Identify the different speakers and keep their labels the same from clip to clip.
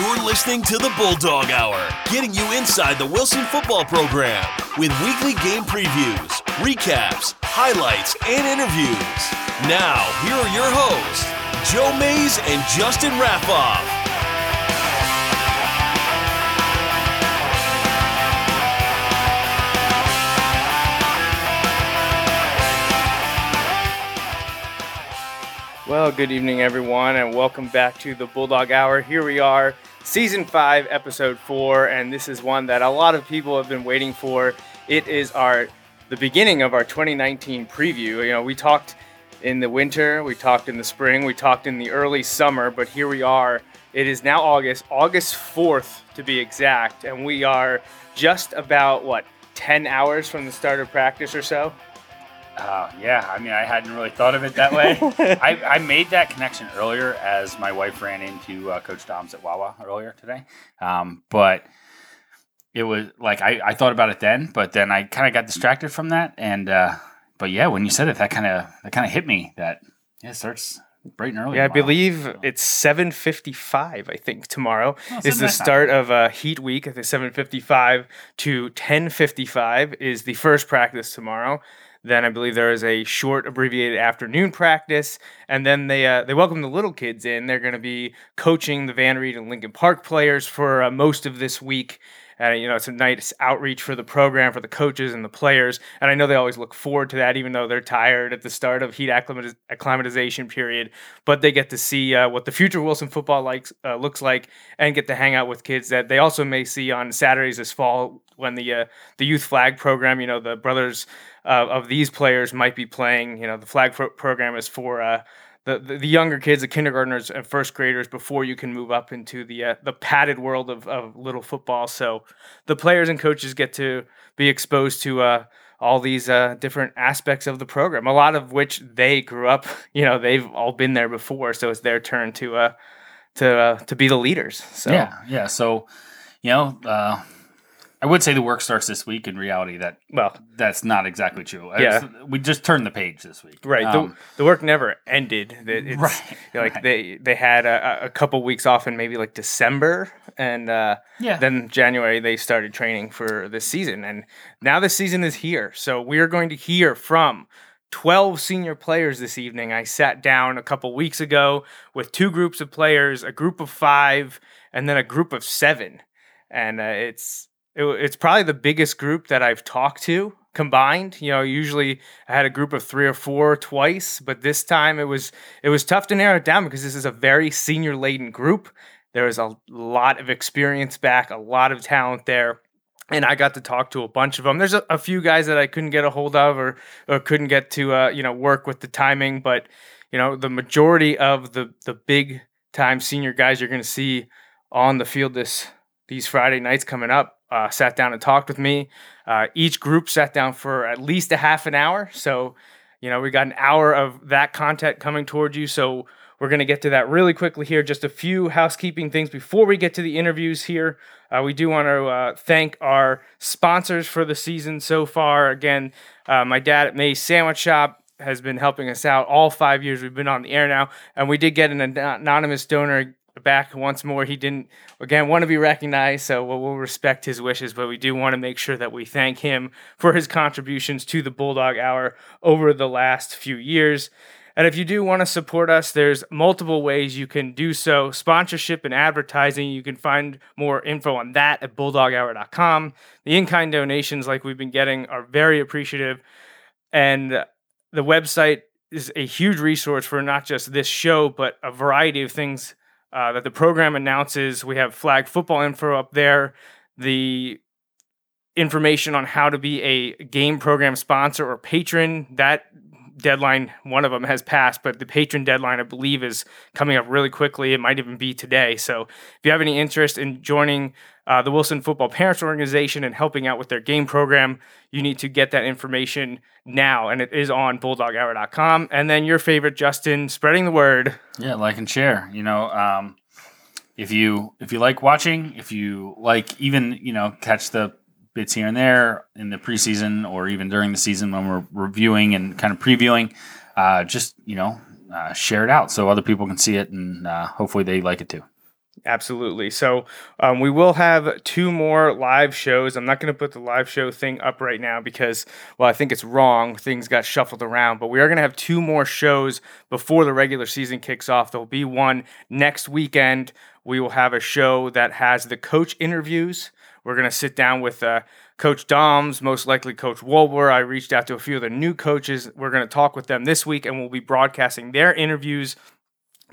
Speaker 1: You're listening to the Bulldog Hour, getting you inside the Wilson football program with weekly game previews, recaps, highlights, and interviews. Now, here are your hosts, Joe Mays and Justin Raffoff.
Speaker 2: Well, good evening, everyone, and welcome back to the Bulldog Hour. Here we are, season five, episode four, and this is one that a lot of people have been waiting for. It is our the beginning of our 2019 preview. You know, we talked in the winter, we talked in the spring, we talked in the early summer, but here we are. It is now August, August 4th to be exact, and we are just about what 10 hours from the start of practice or so.
Speaker 3: Uh, yeah, I mean, I hadn't really thought of it that way. I, I made that connection earlier as my wife ran into uh, Coach Doms at Wawa earlier today. Um, but it was like I, I thought about it then, but then I kind of got distracted from that. And uh, but yeah, when you said it, that kind of that kind of hit me. That yeah, it starts bright and early.
Speaker 2: Yeah, I
Speaker 3: tomorrow.
Speaker 2: believe it's 7:55. I think tomorrow
Speaker 3: Oh,
Speaker 2: is the
Speaker 3: nice time.
Speaker 2: start of uh, Heat Week. I think 7:55 to 10:55 is the first practice tomorrow. Then I believe there is a short abbreviated afternoon practice, and then they uh, they welcome the little kids in. They're going to be coaching the Van Reed and Lincoln Park players for uh, most of this week. And you know, it's a nice outreach for the program, for the coaches and the players. And I know they always look forward to that, even though they're tired at the start of heat acclimatiz- acclimatization period. But they get to see uh, what the future Wilson football likes uh, looks like, and get to hang out with kids that they also may see on Saturdays this fall when the uh, the youth flag program. You know, the brothers uh, of these players might be playing. You know, the flag pro- program is for. The, the, the younger kids, the kindergartners and first graders, before you can move up into the uh, the padded world of, of little football. So the players and coaches get to be exposed to uh, all these uh, different aspects of the program. A lot of which they grew up. You know, they've all been there before, so it's their turn to uh, to uh, to be the leaders. So
Speaker 3: Yeah, yeah. So you know, uh, I would say the work starts this week. In reality, that
Speaker 2: well,
Speaker 3: that's not exactly true.
Speaker 2: Yeah.
Speaker 3: was- we just turned the page this week.
Speaker 2: right.
Speaker 3: Um,
Speaker 2: the, the work never ended. It's,
Speaker 3: Right,
Speaker 2: Like
Speaker 3: right.
Speaker 2: they they had a, a couple weeks off in maybe like December, and uh,
Speaker 3: Yeah.
Speaker 2: then January they started training for this season, and now the season is here. So we are going to hear from. 12 senior players this evening. I sat down a couple weeks ago with two groups of players, a group of five, and then a group of seven. And uh, it's it, it's probably the biggest group that I've talked to combined. You know, usually I had a group of three or four twice, but this time it was it was tough to narrow it down because this is a very senior laden group. There was a lot of experience back, a lot of talent there. And I got to talk to a bunch of them. There's a, a few guys that I couldn't get a hold of or, or couldn't get to, uh, you know, work with the timing. But, you know, the majority of the, the big time senior guys you're going to see on the field this these Friday nights coming up uh, sat down and talked with me. Uh, each group sat down for at least a half an hour. So, you know, we got an hour of that content coming towards you. So, we're going to get to that really quickly here. Just a few housekeeping things before we get to the interviews here. Uh, we do want to uh, thank our sponsors for the season so far. Again, uh, my dad at May's Sandwich Shop has been helping us out all five years we've been on the air now. And we did get an an- anonymous donor back once more. He didn't, again, want to be recognized, so we'll, we'll respect his wishes, but we do want to make sure that we thank him for his contributions to the Bulldog Hour over the last few years. And if you do want to support us, there's multiple ways you can do so. Sponsorship and advertising, you can find more info on that at bulldoghour.com. The in kind donations, like we've been getting, are very appreciative. And the website is a huge resource for not just this show, but a variety of things uh, that the program announces. We have flag football info up there, the information on how to be a game program sponsor or patron. That deadline, one of them has passed, but the patron deadline, I believe, is coming up really quickly. It might even be today. So if you have any interest in joining uh, the Wilson Football Parents Organization and helping out with their game program, you need to get that information now. And it is on bulldoghour.com. And then your favorite, Justin, spreading the word.
Speaker 3: Yeah, like and share. You know, um, if you if you like watching, if you like even you know catch the bits here and there in the preseason or even during the season when we're reviewing and kind of previewing, uh, just you know uh, share it out so other people can see it and uh, hopefully they like it too.
Speaker 2: Absolutely. So um, we will have two more live shows. I'm not going to put the live show thing up right now because, well, I think it's wrong. Things got shuffled around, but we are going to have two more shows before the regular season kicks off. There'll be one next weekend. We will have a show that has the coach interviews. We're going to sit down with uh, Coach Doms, most likely Coach Wolber. I reached out to a few of the new coaches. We're going to talk with them this week, and we'll be broadcasting their interviews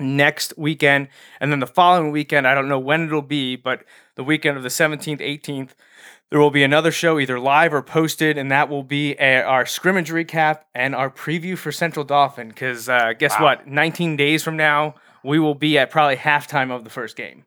Speaker 2: next weekend. And then the following weekend, I don't know when it'll be, but the weekend of the 17th, 18th, there will be another show either live or posted, and that will be a, our scrimmage recap and our preview for Central Dauphin. Because uh, guess wow. what? 19 days from now, we will be at probably halftime of the first game.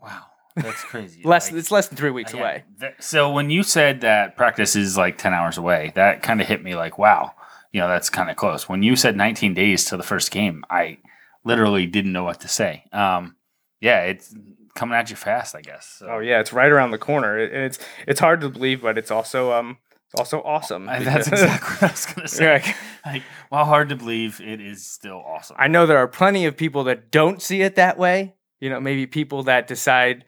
Speaker 3: Wow. That's crazy.
Speaker 2: less, like, it's less than three weeks uh, away.
Speaker 3: so when you said that practice is like ten hours away, that kind of hit me like, wow you know, that's kind of close. When you said 19 days to the first game, I literally didn't know what to say. Um, yeah, it's coming at you fast, I guess.
Speaker 2: So. Oh yeah, it's right around the corner. It, it's it's hard to believe, but it's also um it's also awesome.
Speaker 3: That's exactly what I was gonna say. Like, like, while hard to believe, it is still awesome.
Speaker 2: I know there are plenty of people that don't see it that way. You know, maybe people that decide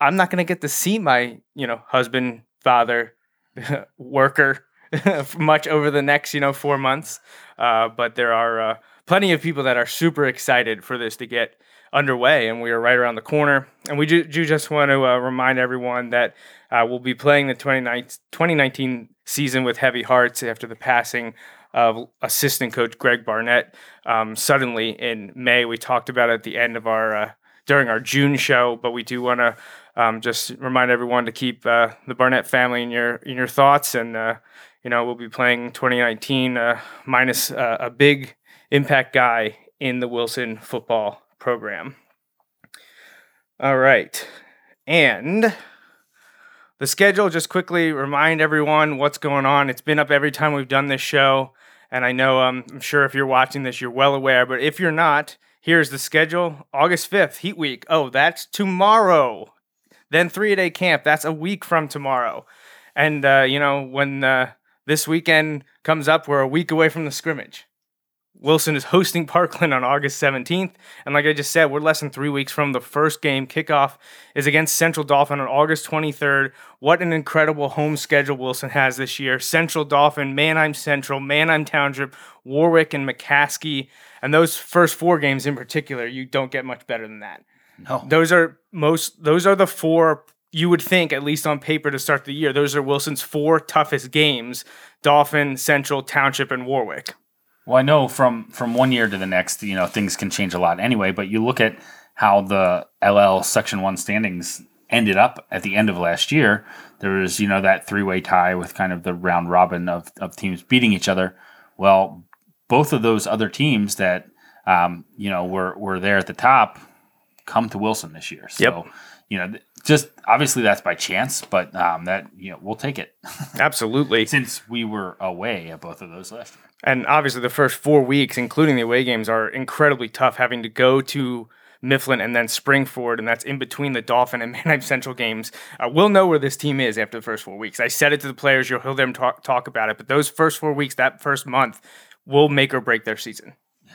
Speaker 2: I'm not gonna get to see my you know husband, father, worker much over the next, you know, four months. Uh, but there are uh, plenty of people that are super excited for this to get underway, and we are right around the corner. And we do, do just want to uh, remind everyone that uh, we'll be playing the 2019 season with heavy hearts after the passing of assistant coach Greg Barnett um, suddenly in May. We talked about it at the end of our uh, during our June show, but we do want to um, just remind everyone to keep uh, the Barnett family in your in your thoughts and uh, you know, we'll be playing 2019 uh, minus uh, a big impact guy in the Wilson football program. All right. And the schedule, just quickly remind everyone what's going on. It's been up every time we've done this show. And I know, um, I'm sure if you're watching this, you're well aware. But if you're not, here's the schedule August 5th, Heat Week. Oh, that's tomorrow. Then three a day camp. That's a week from tomorrow. And, uh, you know, when uh, this weekend comes up. We're a week away from the scrimmage. Wilson is hosting Parkland on August 17th. And like I just said, we're less than three weeks from the first game. Kickoff is against Central Dauphin on August 23rd. What an incredible home schedule Wilson has this year. Central Dauphin, Manheim Central, Manheim Township, Warwick, and McCaskey. And those first four games in particular, you don't get much better than that.
Speaker 3: No.
Speaker 2: Those are most those are the four you would think, at least on paper, to start the year, those are Wilson's four toughest games: Dauphin, Central, Township, and Warwick.
Speaker 3: Well, I know from from one year to the next, you know, things can change a lot anyway. But you look at how the LL Section One standings ended up at the end of last year. There was, you know, that three way tie with kind of the round robin of of teams beating each other. Well, both of those other teams that um, you know were were there at the top come to Wilson this year. So, yep. you know, just obviously that's by chance, but um, that you know we'll take it.
Speaker 2: Absolutely,
Speaker 3: since we were away at both of those last year.
Speaker 2: And obviously, the first four weeks, including the away games, are incredibly tough. Having to go to Mifflin and then Spring-Ford, and that's in between the Dauphin and Manheim Central games. Uh, we'll know where this team is after the first four weeks. I said it to the players; you'll hear them talk, talk about it. But those first four weeks, that first month, will make or break their season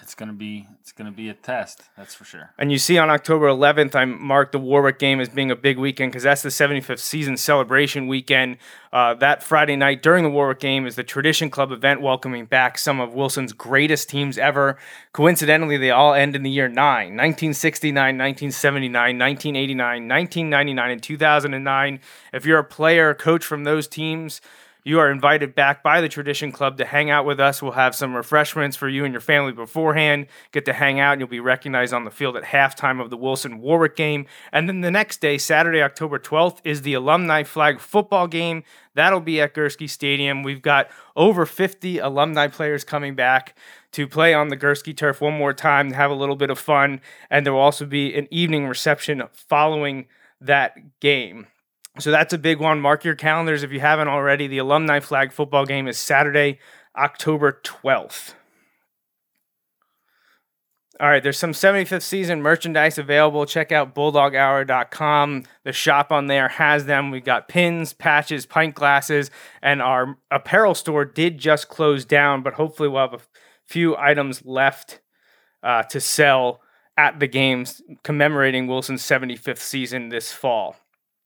Speaker 3: it's gonna be it's gonna be a test. That's for sure.
Speaker 2: And you see on October 11th, I marked the Warwick game as being a big weekend because that's the 75th season celebration weekend. Uh, that Friday night during the Warwick game is the Tradition Club event welcoming back some of Wilson's greatest teams ever. Coincidentally, they all end in the year nine: 1969, 1979, 1989, 1999, and 2009. If you're a player coach from those teams you are invited back by the Tradition Club to hang out with us. We'll have some refreshments for you and your family beforehand. Get to hang out, and you'll be recognized on the field at halftime of the Wilson Warwick game. And then the next day, Saturday, October 12th, is the alumni flag football game. That'll be at Gursky Stadium. We've got over 50 alumni players coming back to play on the Gursky turf one more time, to have a little bit of fun. And there will also be an evening reception following that game. So that's a big one. Mark your calendars if you haven't already. The alumni flag football game is Saturday, October 12th. All right, there's some 75th season merchandise available. Check out bulldoghour.com. The shop on there has them. We've got pins, patches, pint glasses, and our apparel store did just close down, but hopefully we'll have a few items left uh, to sell at the games commemorating Wilson's 75th season this fall.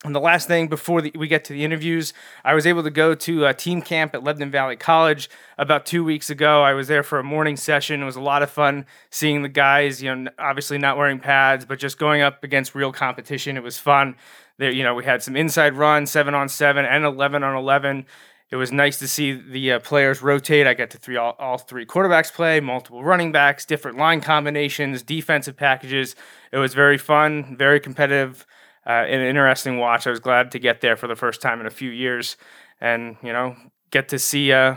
Speaker 2: And the last thing before the, we get to the interviews, I was able to go to a team camp at Lebanon Valley College about two weeks ago. I was there for a morning session. It was a lot of fun seeing the guys, you know, obviously not wearing pads, but just going up against real competition. It was fun. There, you know, we had some inside runs, seven on seven and 11 on 11. It was nice to see the uh, players rotate. I got to three all, all three quarterbacks play, multiple running backs, different line combinations, defensive packages. It was very fun, very competitive uh, an interesting watch. I was glad to get there for the first time in a few years, and you know, get to see uh,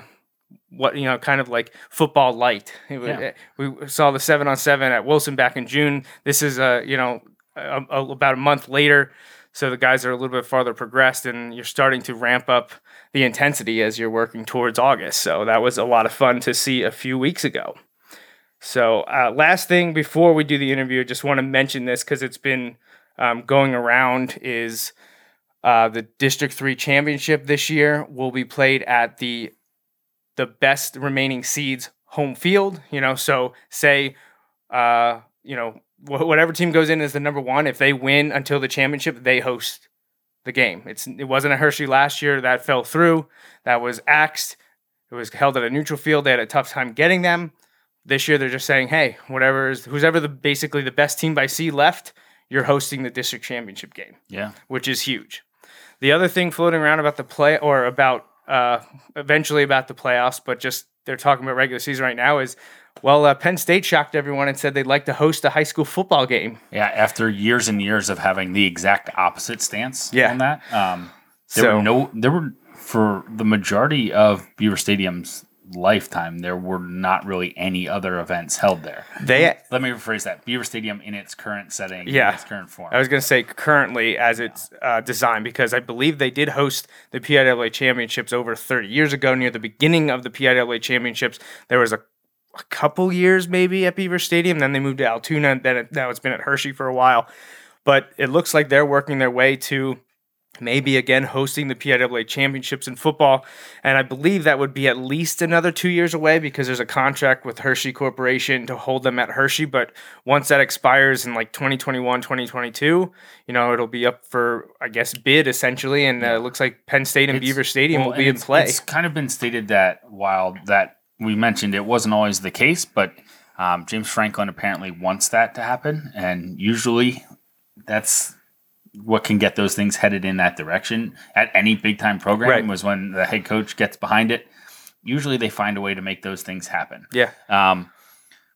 Speaker 2: what you know, kind of like football light. Was, yeah. We saw the seven on seven at Wilson back in June. This is uh, you know, a, a, about a month later. So the guys are a little bit farther progressed, and you're starting to ramp up the intensity as you're working towards August. So that was a lot of fun to see a few weeks ago. So uh, last thing before we do the interview, I just want to mention this because it's been um, going around is uh, the District Three championship this year will be played at the the best remaining seeds home field. You know, so say uh, you know whatever team goes in as the number one, if they win until the championship, they host the game. It's it wasn't a Hershey last year that fell through. That was axed. It was held at a neutral field. They had a tough time getting them. This year they're just saying, hey, whatever is who's ever the basically the best team by seed left, you're hosting the district championship game.
Speaker 3: Yeah.
Speaker 2: Which is huge. The other thing floating around about the play or about uh, eventually about the playoffs, but just they're talking about regular season right now is well, uh, Penn State shocked everyone and said they'd like to host a high school football game.
Speaker 3: Yeah, after years and years of having the exact opposite stance
Speaker 2: yeah.
Speaker 3: on that, um, there so, were no, there were for the majority of Beaver Stadium's lifetime, there were not really any other events held there.
Speaker 2: They
Speaker 3: let me rephrase that: Beaver Stadium in its current setting,
Speaker 2: yeah,
Speaker 3: its current form.
Speaker 2: I was going to say currently as it's uh, designed because I believe they did host the PIAA championships over 30 years ago. Near the beginning of the PIAA championships, there was a a couple years maybe at Beaver Stadium. Then they moved to Altoona. Then it, now it's been at Hershey for a while. But it looks like they're working their way to maybe again hosting the PIAA championships in football. And I believe that would be at least another two years away because there's a contract with Hershey Corporation to hold them at Hershey. But once that expires in like 2021, 2022, you know, it'll be up for, I guess, bid essentially. And uh, it looks like Penn State and it's, Beaver Stadium well, will be in play.
Speaker 3: It's kind of been stated that while that we mentioned it wasn't always the case, but um, James Franklin apparently wants that to happen. And usually that's what can get those things headed in that direction at any big time program right. was when the head coach gets behind it. Usually they find a way to make those things happen.
Speaker 2: Yeah.
Speaker 3: Um,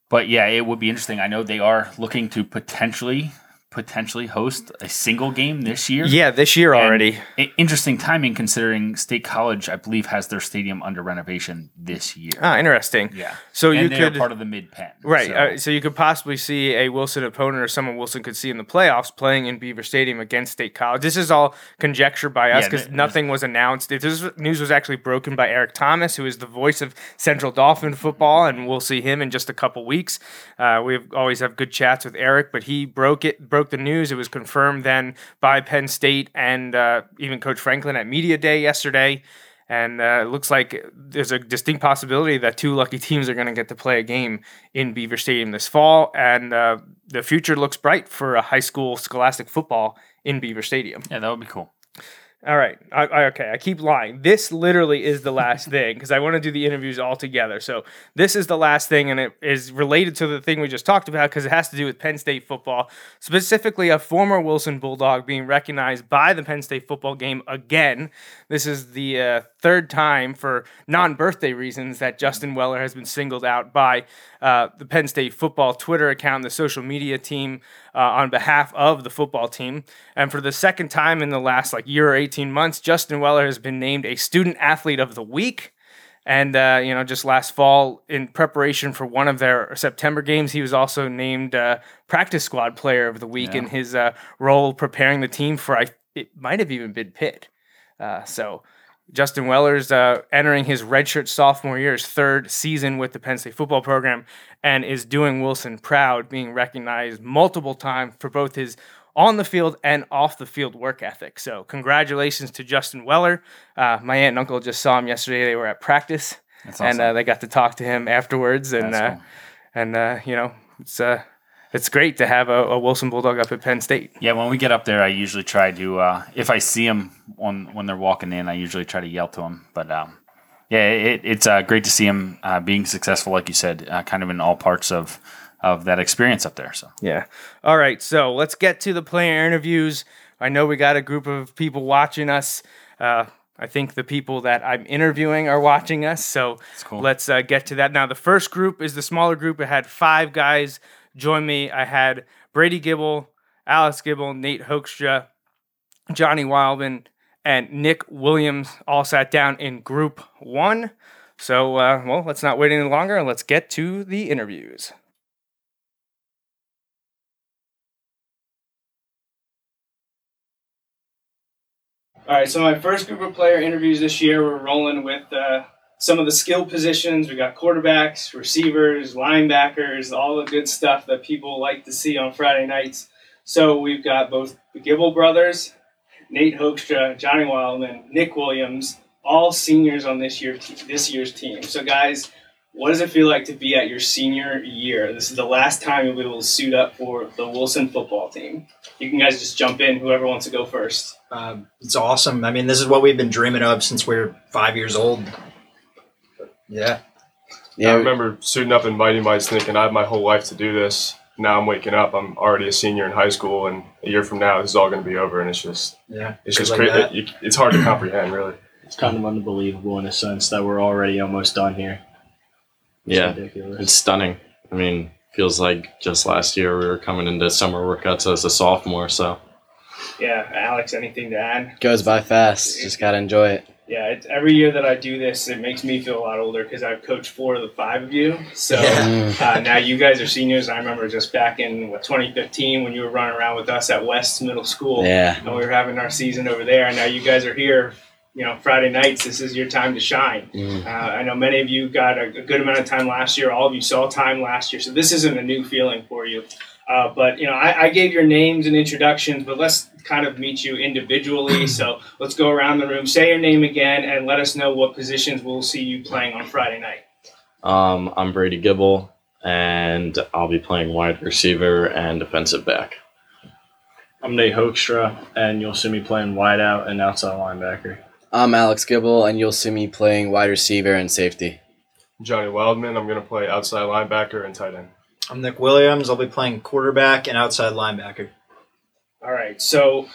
Speaker 3: but yeah, it would be interesting. I know they are looking to potentially potentially host a single game this year.
Speaker 2: Yeah, this year and already.
Speaker 3: Interesting timing considering State College, I believe, has their stadium under renovation this year.
Speaker 2: Ah, interesting.
Speaker 3: Yeah.
Speaker 2: So and you could
Speaker 3: part of the Mid-Penn,
Speaker 2: right? So. Uh, so. you could possibly see a Wilson opponent or someone Wilson could see in the playoffs playing in Beaver Stadium against State College. This is all conjecture by us because yeah, nothing was announced. This news was actually broken by Eric Thomas, who is the voice of Central Dauphin football, and we'll see him in just a couple weeks. Uh, we always have good chats with Eric, but he broke it. Broke broke the news. It was confirmed then by Penn State and uh, even Coach Franklin at Media Day yesterday. And uh, it looks like there's a distinct possibility that two lucky teams are going to get to play a game in Beaver Stadium this fall. And uh, the future looks bright for a high school scholastic football in Beaver Stadium.
Speaker 3: Yeah, that would be cool.
Speaker 2: All right. I, I, okay. I keep lying. This literally is the last thing because I want to do the interviews all together. So this is the last thing, and it is related to the thing we just talked about because it has to do with Penn State football, specifically a former Wilson Bulldog being recognized by the Penn State football game again. This is the uh, third time for non-birthday reasons that Justin Weller has been singled out by uh, the Penn State football Twitter account, the social media team, uh, on behalf of the football team. And for the second time in the last like year or 18 months, Justin Weller has been named a student athlete of the week. And uh, you know, just last fall, in preparation for one of their September games, he was also named uh, practice squad player of the week yeah. in his uh, role preparing the team for. I it might have even been Pitt. Uh, so Justin Weller's uh, entering his redshirt sophomore year, his third season with the Penn State football program, and is doing Wilson proud, being recognized multiple times for both his on the field and off the field work ethic. So, congratulations to Justin Weller. Uh, my aunt and uncle just saw him yesterday. They were at practice, awesome. and uh, they got to talk to him afterwards. And uh, cool. and uh, you know, it's uh, it's great to have a, a Wilson Bulldog up at Penn State.
Speaker 3: Yeah, when we get up there, I usually try to, uh, if I see them on when they're walking in, I usually try to yell to them. But um, yeah, it, it's uh, great to see him uh, being successful, like you said, uh, kind of in all parts of of that experience up there. So
Speaker 2: Yeah. All right. So let's get to the player interviews. I know we got a group of people watching us. Uh, I think the people that I'm interviewing are watching us. So
Speaker 3: cool.
Speaker 2: let's uh, get to that. Now, the first group is the smaller group. It had five guys join me. I had Brady Gibble, Alex Gibble, Nate Hoekstra, Johnny Wildman, and Nick Williams all sat down in group one. So, uh, well, let's not wait any longer and let's get to the interviews. All right, so my first group of player interviews this year, we're rolling with uh, some of the skill positions. We got quarterbacks, receivers, linebackers, all the good stuff that people like to see on Friday nights. So we've got both the Gibble brothers, Nate Hoekstra, Johnny Wildman, Nick Williams, all seniors on this year this year's team. So guys, what does it feel like to be at your senior year? This is the last time you'll be able to suit up for the Wilson football team. You can guys just jump in, whoever wants to go first.
Speaker 4: Um, it's awesome. I mean, this is what we've been dreaming of since we were five years old. Yeah. Yeah.
Speaker 5: I remember suiting up in Mighty Mites thinking I have my whole life to do this. Now I'm waking up. I'm already a senior in high school, and a year from now, this is all going to be over. And it's just,
Speaker 4: Yeah.
Speaker 5: it's
Speaker 4: Feels
Speaker 5: just
Speaker 4: like that.
Speaker 5: crazy. It's hard to comprehend, really.
Speaker 6: It's kind of unbelievable in a sense that we're already almost done here. It's
Speaker 7: Yeah,
Speaker 6: ridiculous.
Speaker 7: it's stunning. I mean, feels like just last year we were coming into summer workouts as a sophomore. So
Speaker 2: Yeah, Alex, anything to add?
Speaker 8: goes by fast. Just gotta enjoy it.
Speaker 2: Yeah, it's, every year that I do this, it makes me feel a lot older because I've coached four of the five of you. So
Speaker 8: Mm.
Speaker 2: uh, now you guys are seniors. I remember just back in what 2015 when you were running around with us at West Middle School,
Speaker 8: Yeah.
Speaker 2: and we were having our season over there. And now you guys are here. You know, Friday nights. This is your time to shine.
Speaker 8: Mm.
Speaker 2: Uh, I know many of you got a, a good amount of time last year. All of you saw time last year, so this isn't a new feeling for you. Uh, but you know, I, I gave your names and introductions, but let's kind of meet you individually. so let's go around the room, say your name again, and let us know what positions we'll see you playing on Friday night.
Speaker 7: um, I'm Brady Gibble, and I'll be playing wide receiver and defensive back.
Speaker 6: I'm Nate Hoekstra, and you'll see me playing wide out and outside linebacker.
Speaker 8: I'm Alex Gibble, and you'll see me playing wide receiver and safety.
Speaker 5: Johnny Wildman, I'm going to play outside linebacker and tight end.
Speaker 4: I'm Nick Williams. I'll be playing quarterback and outside linebacker.
Speaker 2: All right, so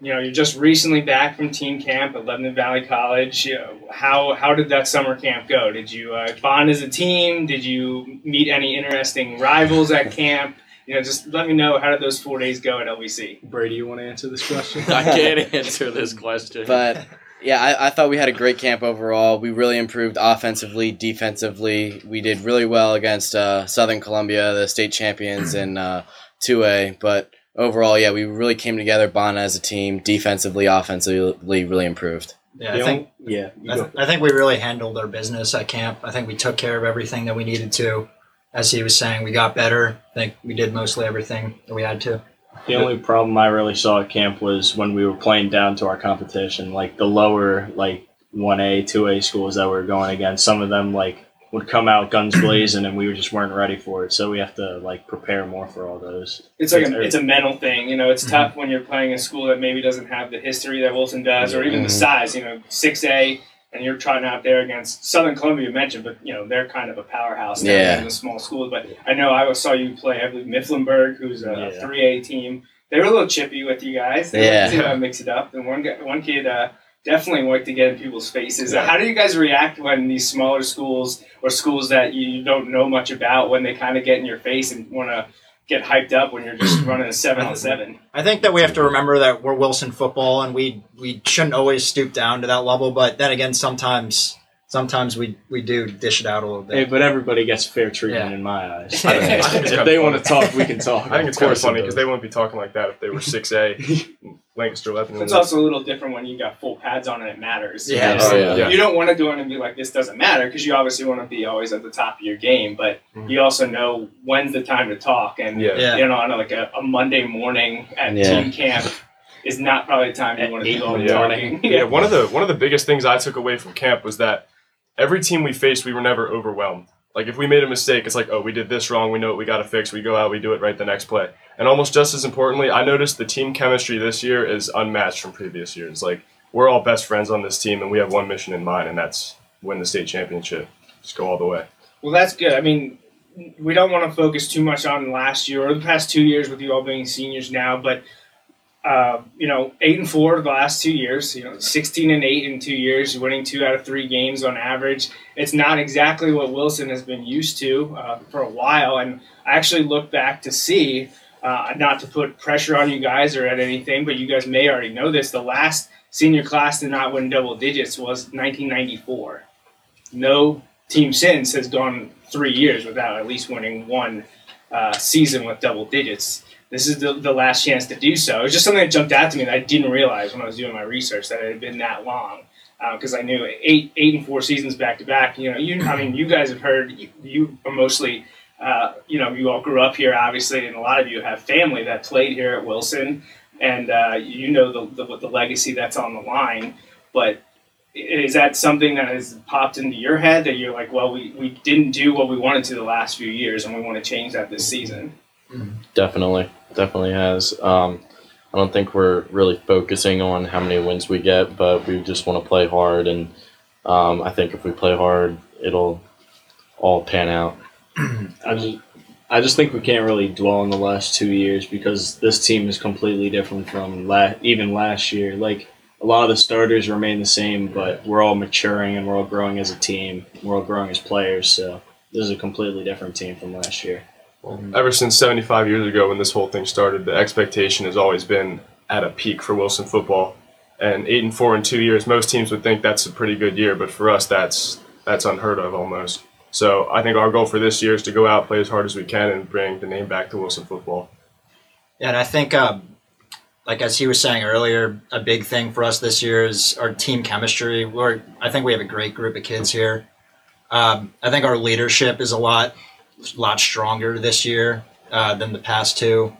Speaker 2: you know you're just recently back from team camp at Lebanon Valley College. You know, how how did that summer camp go? Did you uh, bond as a team? Did you meet any interesting rivals at camp? You know, just let me know how did those four days go at LVC.
Speaker 6: Brady, you want to answer this question?
Speaker 7: I can't answer this question.
Speaker 8: But yeah, I, I thought we had a great camp overall. We really improved offensively, defensively. We did really well against uh, Southern Columbia, the state champions in uh, 2A. But overall, yeah, we really came together, bonded as a team. Defensively, offensively, really improved.
Speaker 4: Yeah, I think
Speaker 6: yeah.
Speaker 4: I, th- I think we really handled our business at camp. I think we took care of everything that we needed to. As he was saying, we got better. I think we did mostly everything that we had to.
Speaker 6: The only problem I really saw at camp was when we were playing down to our competition, like the lower, like one A, two A schools that we were going against. Some of them like would come out guns blazing, and we just weren't ready for it. So we have to like prepare more for all those.
Speaker 2: It's like a, it's a mental thing, you know. It's
Speaker 8: Mm-hmm.
Speaker 2: tough when you're playing a school that maybe doesn't have the history that Wilson does, or even the
Speaker 8: Mhm.
Speaker 2: size. You know, six A, and you're trotting out there against Southern Columbia. You mentioned, but you know they're kind of a powerhouse
Speaker 8: Yeah.
Speaker 2: in the small schools. But I know I saw you play. I believe Mifflinburg, who's a
Speaker 6: Yeah.
Speaker 2: three A team. They were a little chippy with you guys. They
Speaker 8: Yeah.
Speaker 2: like to uh, mix it up. And one guy, one kid. Uh, Definitely like to get in people's faces.
Speaker 5: Yeah.
Speaker 2: How do you guys react when these smaller schools or schools that you don't know much about when they kind of get in your face and want to get hyped up when you're just running a seven on oh, seven.
Speaker 4: I think that we have to remember that we're Wilson football, and we we shouldn't always stoop down to that level. But then again, sometimes sometimes we we do dish it out a little
Speaker 6: Hey,
Speaker 4: bit.
Speaker 6: but everybody gets fair treatment
Speaker 4: Yeah.
Speaker 6: in my eyes.
Speaker 4: I think- I
Speaker 5: think it's
Speaker 6: if they want to talk, we can talk.
Speaker 5: I think it's kind of
Speaker 6: course
Speaker 5: funny because they wouldn't be talking like that if they were 6A, Lancaster Lebanon.
Speaker 2: It's also a little different when you got full pads on and it matters.
Speaker 4: Yeah.
Speaker 8: Oh, yeah.
Speaker 5: Yeah.
Speaker 2: You don't want to go in and be like, this doesn't matter because you obviously want to be always at the top of your game, but
Speaker 5: Mhm.
Speaker 2: you also know when's the time to talk. And,
Speaker 5: Yeah.
Speaker 4: Yeah.
Speaker 2: you know, on a, like a, a Monday morning at
Speaker 8: Yeah.
Speaker 2: team camp is not probably the time you want to
Speaker 6: eight
Speaker 2: do all the
Speaker 5: Yeah.
Speaker 2: talking.
Speaker 5: yeah, one of the one of the biggest things I took away from camp was that every team we faced, we were never overwhelmed. Like if we made a mistake, it's like, oh, we did this wrong. We know what we got to fix. We go out, we do it right the next play. And almost just as importantly, I noticed the team chemistry this year is unmatched from previous years. Like we're all best friends on this team, and we have one mission in mind, and that's win the state championship. Just go all the way.
Speaker 2: Well, that's good. I mean, we don't want to focus too much on last year or the past two years with you all being seniors now, but uh, you know, eight and four the last two years. You know, sixteen and eight in two years, winning two out of three games on average. It's not exactly what Wilson has been used to uh, for a while, and I actually look back to see. Uh, not to put pressure on you guys or at anything, but you guys may already know this. The last senior class to not win double digits was 1994. No team since has gone three years without at least winning one uh, season with double digits. This is the, the last chance to do so. It was just something that jumped out to me that I didn't realize when I was doing my research that it had been that long. Because uh, I knew eight eight and four seasons back to back. You know, you I mean, you guys have heard. You, you are mostly uh, you know, you all grew up here, obviously, and a lot of you have family that played here at Wilson, and uh, you know the, the, the legacy that's on the line. But is that something that has popped into your head that you're like, well, we, we didn't do what we wanted to the last few years, and we want to change that this season?
Speaker 7: Definitely, definitely has. Um, I don't think we're really focusing on how many wins we get, but we just want to play hard, and um, I think if we play hard, it'll all pan out.
Speaker 6: I just, I just think we can't really dwell on the last two years because this team is completely different from la- even last year. Like a lot of the starters remain the same, but we're all maturing and we're all growing as a team. We're all growing as players. So this is a completely different team from last year.
Speaker 5: Ever since 75 years ago, when this whole thing started, the expectation has always been at a peak for Wilson football. And eight and four in two years, most teams would think that's a pretty good year, but for us, that's that's unheard of almost. So I think our goal for this year is to go out, play as hard as we can, and bring the name back to Wilson football.
Speaker 4: Yeah, and I think, um, like as he was saying earlier, a big thing for us this year is our team chemistry. We're, I think we have a great group of kids here. Um, I think our leadership is a lot, lot stronger this year uh, than the past two.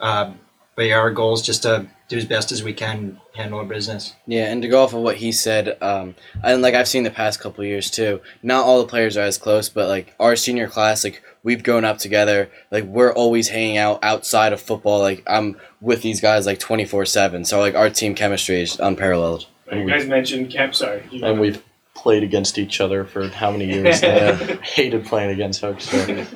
Speaker 4: Um, but yeah, our goal is just to do as best as we can, handle our business.
Speaker 8: Yeah, and to go off of what he said, um, and like I've seen the past couple of years too. Not all the players are as close, but like our senior class, like we've grown up together. Like we're always hanging out outside of football. Like I'm with these guys like twenty four seven. So like our team chemistry is unparalleled.
Speaker 2: You guys mentioned camp. Sorry,
Speaker 7: And we've played against each other for how many years? now? Uh, hated playing against Hooks. So.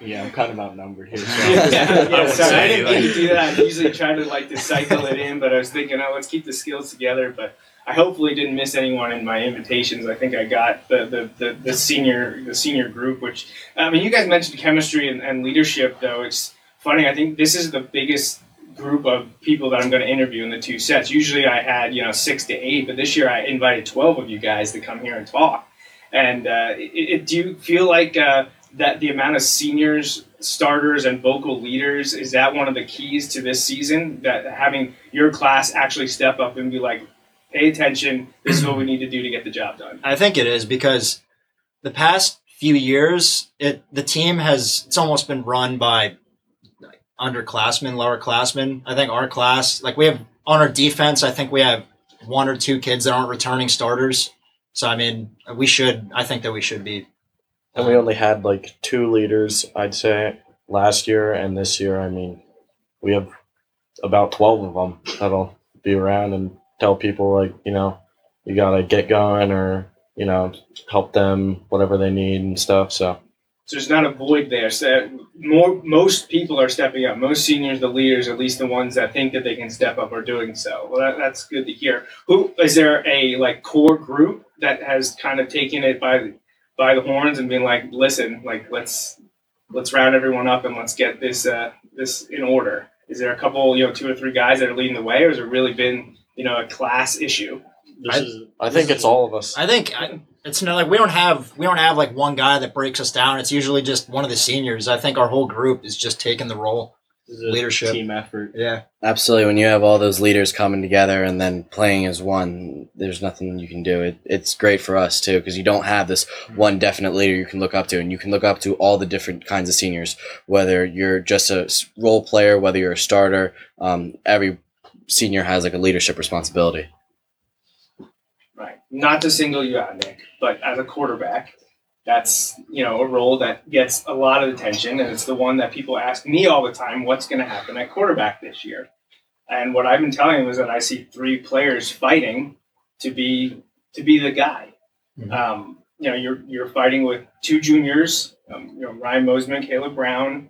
Speaker 6: Yeah, I'm kind of outnumbered here. So.
Speaker 2: yeah, yeah,
Speaker 6: I
Speaker 2: sorry,
Speaker 6: say
Speaker 2: I didn't mean to do that. I usually try to like to cycle it in, but I was thinking, oh, let's keep the skills together. But I hopefully didn't miss anyone in my invitations. I think I got the the, the, the senior the senior group. Which I mean, you guys mentioned chemistry and, and leadership, though. It's funny. I think this is the biggest group of people that I'm going to interview in the two sets. Usually, I had you know six to eight, but this year I invited twelve of you guys to come here and talk. And uh, it, it, do you feel like uh, that the amount of seniors, starters, and vocal leaders is that one of the keys to this season? That having your class actually step up and be like, "Pay attention! This is what we need to do to get the job done."
Speaker 4: I think it is because the past few years, it the team has it's almost been run by underclassmen, lower classmen. I think our class, like we have on our defense, I think we have one or two kids that aren't returning starters. So I mean, we should. I think that we should be.
Speaker 7: And we only had like two leaders, I'd say, last year and this year. I mean, we have about 12 of them that'll be around and tell people, like, you know, you got to get going or, you know, help them, whatever they need and stuff. So,
Speaker 2: So there's not a void there. So more, most people are stepping up. Most seniors, the leaders, at least the ones that think that they can step up, are doing so. Well, that, that's good to hear. Who is there a like core group that has kind of taken it by by the horns and been like, listen, like let's let's round everyone up and let's get this uh, this in order. Is there a couple, you know, two or three guys that are leading the way, or has it really been, you know, a class issue?
Speaker 6: This
Speaker 4: I-
Speaker 6: is,
Speaker 7: I think it's all of us.
Speaker 4: I think I, it's not like we don't have we don't have like one guy that breaks us down. It's usually just one of the seniors. I think our whole group is just taking the role.
Speaker 6: this is a
Speaker 4: Leadership.
Speaker 6: team effort.
Speaker 4: Yeah.
Speaker 8: Absolutely. When you have all those leaders coming together and then playing as one, there's nothing you can do. It, it's great for us too because you don't have this one definite leader you can look up to, and you can look up to all the different kinds of seniors. Whether you're just a role player, whether you're a starter, um, every senior has like a leadership responsibility.
Speaker 2: Not to single you out, Nick, but as a quarterback, that's you know a role that gets a lot of attention, and it's the one that people ask me all the time, what's going to happen at quarterback this year? And what I've been telling them is that I see three players fighting to be to be the guy.
Speaker 4: Mhm.
Speaker 2: Um, you know, you're you're fighting with two juniors, um, you know, Ryan Mosman, Caleb Brown.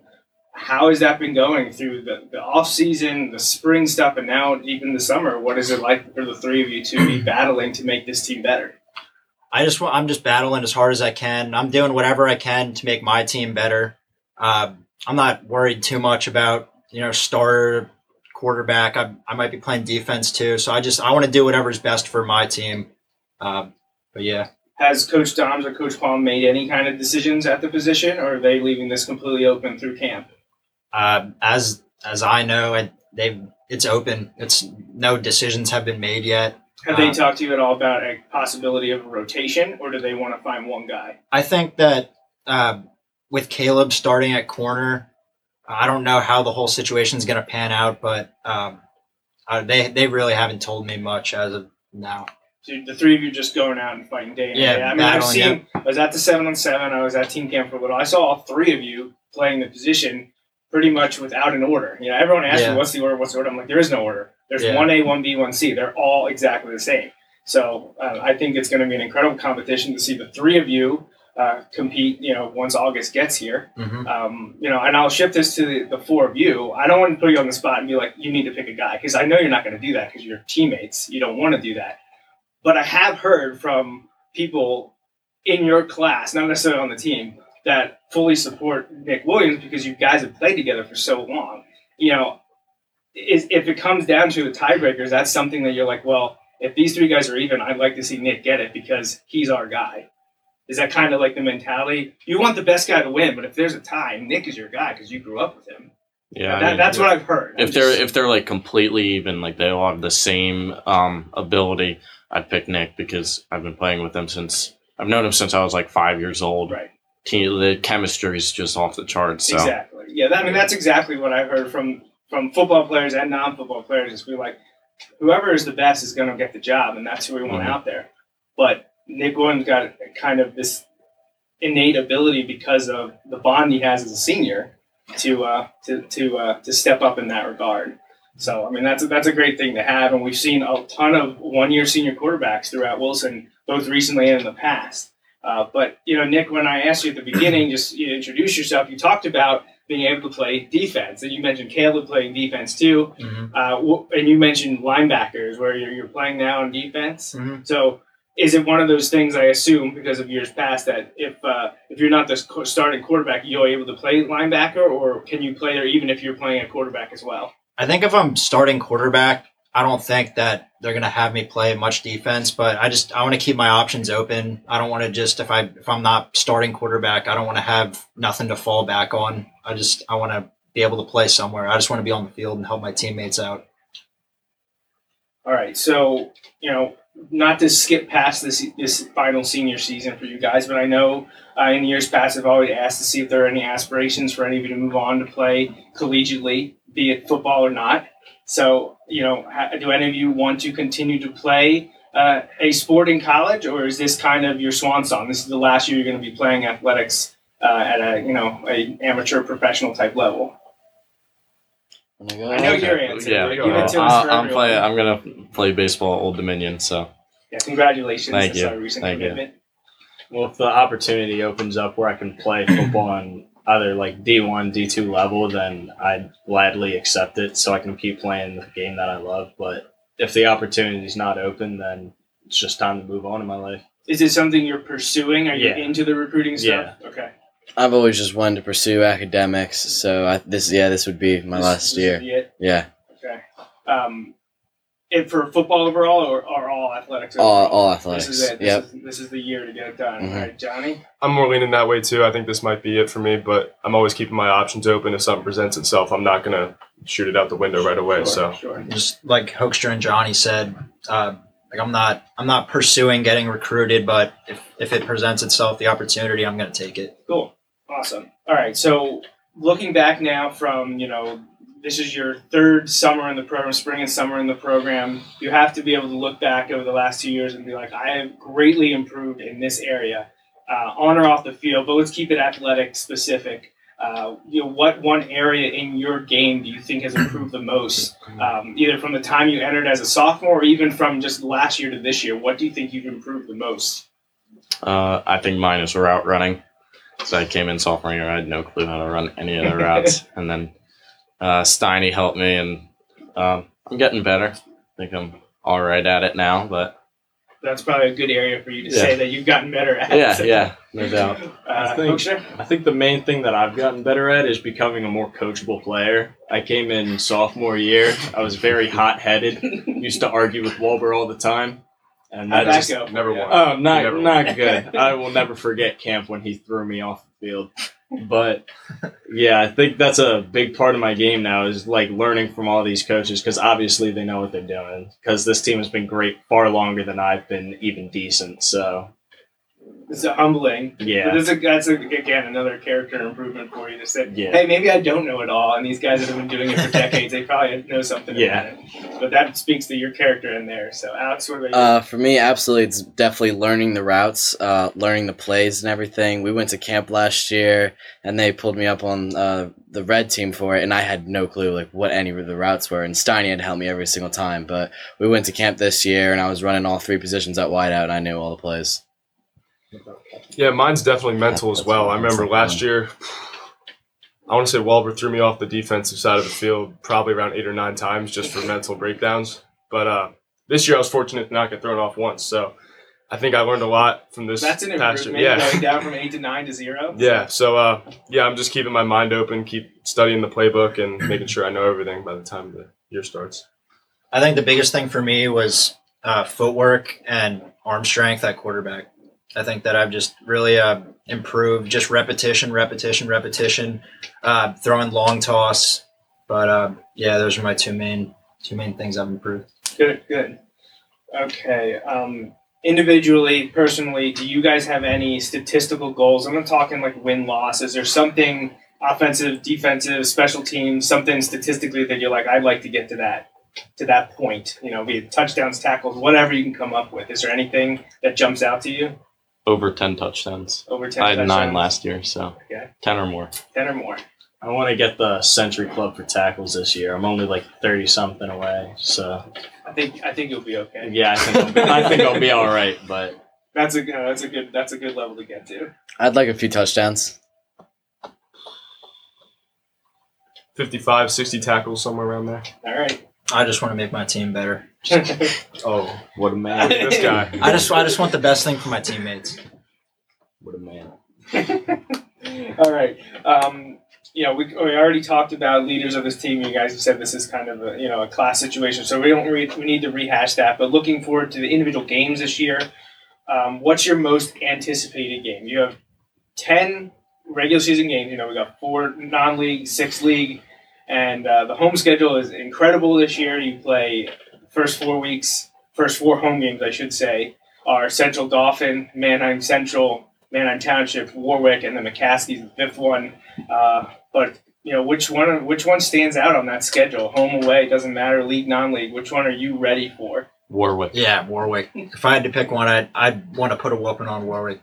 Speaker 2: How has that been going through the, the off season, the spring stuff, and now even the summer? What is it like for the three of you to be battling to make this team better?
Speaker 4: I just want, I'm just battling as hard as I can. I'm doing whatever I can to make my team better. Uh, I'm not worried too much about you know starter quarterback. I, I might be playing defense too, so I just I want to do whatever's best for my team. Um, but yeah,
Speaker 2: Has Coach Doms or Coach Palm made any kind of decisions at the position, or are they leaving this completely open through camp?
Speaker 4: Uh, as as I know, it, they it's open. It's no decisions have been made yet.
Speaker 2: Have they
Speaker 4: Uh,
Speaker 2: talked to you at all about a possibility of a rotation, or do they want to find one guy?
Speaker 4: I think that uh, with Caleb starting at corner, I don't know how the whole situation is going to pan out, but um, uh, they they really haven't told me much as of now.
Speaker 2: So the three of you just going out and fighting day in
Speaker 4: Yeah,
Speaker 2: day. I mean, I've seen. I was at the seven on seven. I was at team camp for a little. I saw all three of you playing the position pretty much without an order. You know, everyone asks
Speaker 4: Yeah.
Speaker 2: me what's the order, what's the order. I'm like, there is no order. There's
Speaker 4: Yeah.
Speaker 2: one A, one B, one C. They're all exactly the same. So uh, I think it's going to be an incredible competition to see the three of you uh, compete. You know, once August gets here.
Speaker 4: hmm
Speaker 2: Um, you know, and I'll shift this to the, the four of you. I don't want to put you on the spot and be like, you need to pick a guy because I know you're not going to do that because you're teammates. You don't want to do that. But I have heard from people in your class, not necessarily on the team, that fully support Nick Williams because you guys have played together for so long. You know, is, if it comes down to a tiebreaker, is that something that you're like, well, if these three guys are even, I'd like to see Nick get it because he's our guy. Is that kind of like the mentality? You want the best guy to win, but if there's a tie, Nick is your guy because you grew up with him.
Speaker 9: Yeah, I mean,
Speaker 2: that's what I've heard. I'm
Speaker 9: if they're
Speaker 2: just-
Speaker 9: if they're like completely even, like they all have the same um, ability, I'd pick Nick because I've been playing with him since I've known him since I was like five years old.
Speaker 2: right,
Speaker 9: The chemistry is just off the charts. So
Speaker 2: exactly. Yeah, that, I mean that's exactly what I've heard from from football players and non-football players. Is we like whoever is the best is going to get the job, and that's who we want
Speaker 9: Mhm.
Speaker 2: out there. But Nick Williams got kind of this innate ability because of the bond he has as a senior to uh, to to uh, to step up in that regard. So I mean that's a, that's a great thing to have, and we've seen a ton of one-year senior quarterbacks throughout Wilson, both recently and in the past. Uh, but you know, Nick, when I asked you at the beginning, just you know, introduce yourself, you talked about being able to play defense, and you mentioned Caleb playing defense too,
Speaker 4: hmm
Speaker 2: uh, and you mentioned linebackers where you're, you're playing now on defense.
Speaker 4: Mhm.
Speaker 2: So is it one of those things I assume because of years past that if uh, if you're not the starting quarterback, you're able to play linebacker, or can you play there even if you're playing a quarterback as well?
Speaker 4: I think if I'm starting quarterback, I don't think that they're going to have me play much defense, but I just I want to keep my options open. I don't want to just if I if I'm not starting quarterback, I don't want to have nothing to fall back on. I just I want to be able to play somewhere. I just want to be on the field and help my teammates out.
Speaker 2: All right, so you know, not to skip past this this final senior season for you guys, but I know uh, in years past I've always asked to see if there are any aspirations for any of you to move on to play collegiately, be it football or not. So, you know, do any of you want to continue to play uh, a sport in college, or is this kind of your swan song? This is the last year you're going to be playing athletics uh, at a you know a amateur professional type level. I know your answer.
Speaker 9: yeah,
Speaker 2: but give
Speaker 5: uh,
Speaker 2: it to us
Speaker 9: I'll, I'm play. I'm gonna play baseball at Old Dominion. So
Speaker 2: Yeah, congratulations.
Speaker 9: Thank
Speaker 2: That's
Speaker 9: you.
Speaker 2: our recent
Speaker 9: Thank you.
Speaker 6: Well, if the opportunity opens up where I can play football on either like D1, D2 level, then I'd gladly accept it so I can keep playing the game that I love. But if the opportunity's not open, then it's just time to move on in my life.
Speaker 2: Is it something you're pursuing? Are you into the recruiting stuff? Yeah. Okay.
Speaker 8: I've always just wanted to pursue academics, so I, this yeah this would be my
Speaker 2: This-
Speaker 8: last
Speaker 2: this
Speaker 8: year.
Speaker 2: would be it?
Speaker 8: Yeah,
Speaker 2: Okay. Um, and for football overall, or, or all athletics?
Speaker 8: all
Speaker 2: overall?
Speaker 8: all athletics.
Speaker 2: This is it. This,
Speaker 8: Yep.
Speaker 2: is, this is the year to get it done.
Speaker 8: Mhm.
Speaker 2: All right, Johnny.
Speaker 5: I'm more leaning that way too. I think this might be it for me, but I'm always keeping my options open. If something presents itself, I'm not gonna shoot it out the window right away.
Speaker 2: Sure,
Speaker 5: So
Speaker 2: sure.
Speaker 4: Just like Hoekstra and Johnny said, uh, like I'm not I'm not pursuing getting recruited, but if, if it presents itself, the opportunity, I'm going to take it.
Speaker 2: Cool. Awesome. All right. So looking back now from, you know, this is your third summer in the program, spring and summer in the program. You have to be able to look back over the last two years and be like, I have greatly improved in this area. uh, on or off the field, but let's keep it athletic specific. Uh, you know, what one area in your game do you think has improved the most, um, either from the time you entered as a sophomore or even from just last year to this year? What do you think you've improved the most?
Speaker 9: Uh, I think mine is route running. So I came in sophomore year, I had no clue how to run any of the routes, and then uh, Steiny helped me, and um, I'm getting better. I think I'm all right at it now, but
Speaker 2: That's probably a good area for you to
Speaker 9: Yeah.
Speaker 2: say that you've gotten better at.
Speaker 9: yeah, yeah, no doubt.
Speaker 2: Uh,
Speaker 6: I think-
Speaker 2: Coach?
Speaker 6: I think the main thing that I've gotten better at is becoming a more coachable player. I came in sophomore year. I was very hot headed. Used to argue with Wilbur all the time. And
Speaker 2: How'd
Speaker 6: that
Speaker 2: that
Speaker 6: just
Speaker 2: go?
Speaker 5: never
Speaker 2: Yeah.
Speaker 5: won.
Speaker 6: Oh, not
Speaker 5: never
Speaker 6: not
Speaker 5: won.
Speaker 6: good. I will never forget camp when he threw me off the field. But yeah, I think that's a big part of my game now is like learning from all these coaches because obviously they know what they're doing. Because this team has been great far longer than I've been even decent. So
Speaker 2: It's humbling.
Speaker 6: Yeah.
Speaker 2: But that's, a, that's a, again another character improvement for you to say,
Speaker 6: Yeah.
Speaker 2: hey, maybe I don't know it all, and these guys that have been doing it for decades, they probably know something
Speaker 6: Yeah.
Speaker 2: about it. But that speaks to your character in there. So, Alex, what about you?
Speaker 8: Uh, for me, absolutely, it's definitely learning the routes, uh, learning the plays and everything. We went to camp last year, and they pulled me up on uh, the red team for it, and I had no clue like what any of the routes were. And Steiny had helped me every single time. But we went to camp this year, and I was running all three positions at wideout, and I knew all the plays.
Speaker 5: Yeah, mine's definitely mental as well. I remember last year, I want to say Walber threw me off the defensive side of the field probably around eight or nine times just for mental breakdowns. But uh, this year I was fortunate to not get thrown off once. So I think I learned a lot from this
Speaker 2: that's an
Speaker 5: past
Speaker 2: improvement,
Speaker 5: year. Yeah.
Speaker 2: going down from eight to nine to zero.
Speaker 5: Yeah, so uh, yeah, I'm just keeping my mind open, keep studying the playbook, and making sure I know everything by the time the year starts.
Speaker 4: I think the biggest thing for me was uh, footwork and arm strength at quarterback. I think that I've just really uh, improved, just repetition, repetition, repetition, uh, throwing long toss. But uh, yeah, those are my two main two main things I've improved.
Speaker 2: Good, good. Okay. Um, individually, personally, do you guys have any statistical goals? I'm not talking like win loss. Is there something offensive, defensive, special teams, something statistically that you're like, I'd like to get to that to that point? You know, be it touchdowns, tackles, whatever you can come up with. Is there anything that jumps out to you
Speaker 9: Over ten touchdowns.
Speaker 2: over ten?
Speaker 9: I had nine last year, so
Speaker 2: Okay.
Speaker 9: ten or more.
Speaker 2: ten or more.
Speaker 6: I want to get the Century Club for tackles this year. I'm only like thirty something away, so
Speaker 2: I think I think you'll be okay.
Speaker 6: yeah, I think I'll be, I think I'll be all right. But
Speaker 2: That's a uh, that's a good that's a good level to get to.
Speaker 8: I'd like a few touchdowns.
Speaker 5: 55, 60 tackles, somewhere around there.
Speaker 2: All right.
Speaker 4: I just want to make my team better.
Speaker 6: oh, what a man!
Speaker 5: This guy.
Speaker 4: I just I just want the best thing for my teammates.
Speaker 6: What a man!
Speaker 2: All right. Um, you know, we, we already talked about leaders of this team. You guys have said this is kind of a you know a class situation, so we don't re- we need to rehash that. But looking forward to the individual games this year. Um, what's your most anticipated game? You have ten regular season games. You know, we got four non-league, six league, and uh, the home schedule is incredible this year. You play first four weeks, first four home games, I should say, are Central Dauphin, Manheim Central, Manheim Township, Warwick, and then McCaskey's the fifth one. Uh, but you know, which one which one stands out on that schedule? Home away doesn't matter. League non-league. Which one are you ready for?
Speaker 9: Warwick.
Speaker 4: Yeah, Warwick. If I had to pick one, I'd I'd want to put a whooping on Warwick.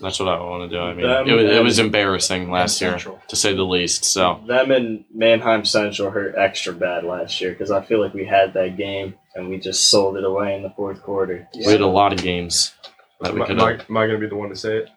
Speaker 9: That's what I want to do. I mean,
Speaker 6: Them
Speaker 9: it was, it was embarrassing last year, to say the least. So
Speaker 6: Them and Manheim Central hurt extra bad last year because I feel like we had that game and we just sold it away in the fourth quarter.
Speaker 9: we had a lot of games that we
Speaker 5: Am,
Speaker 9: could
Speaker 5: am I, am I going to be the one to say it?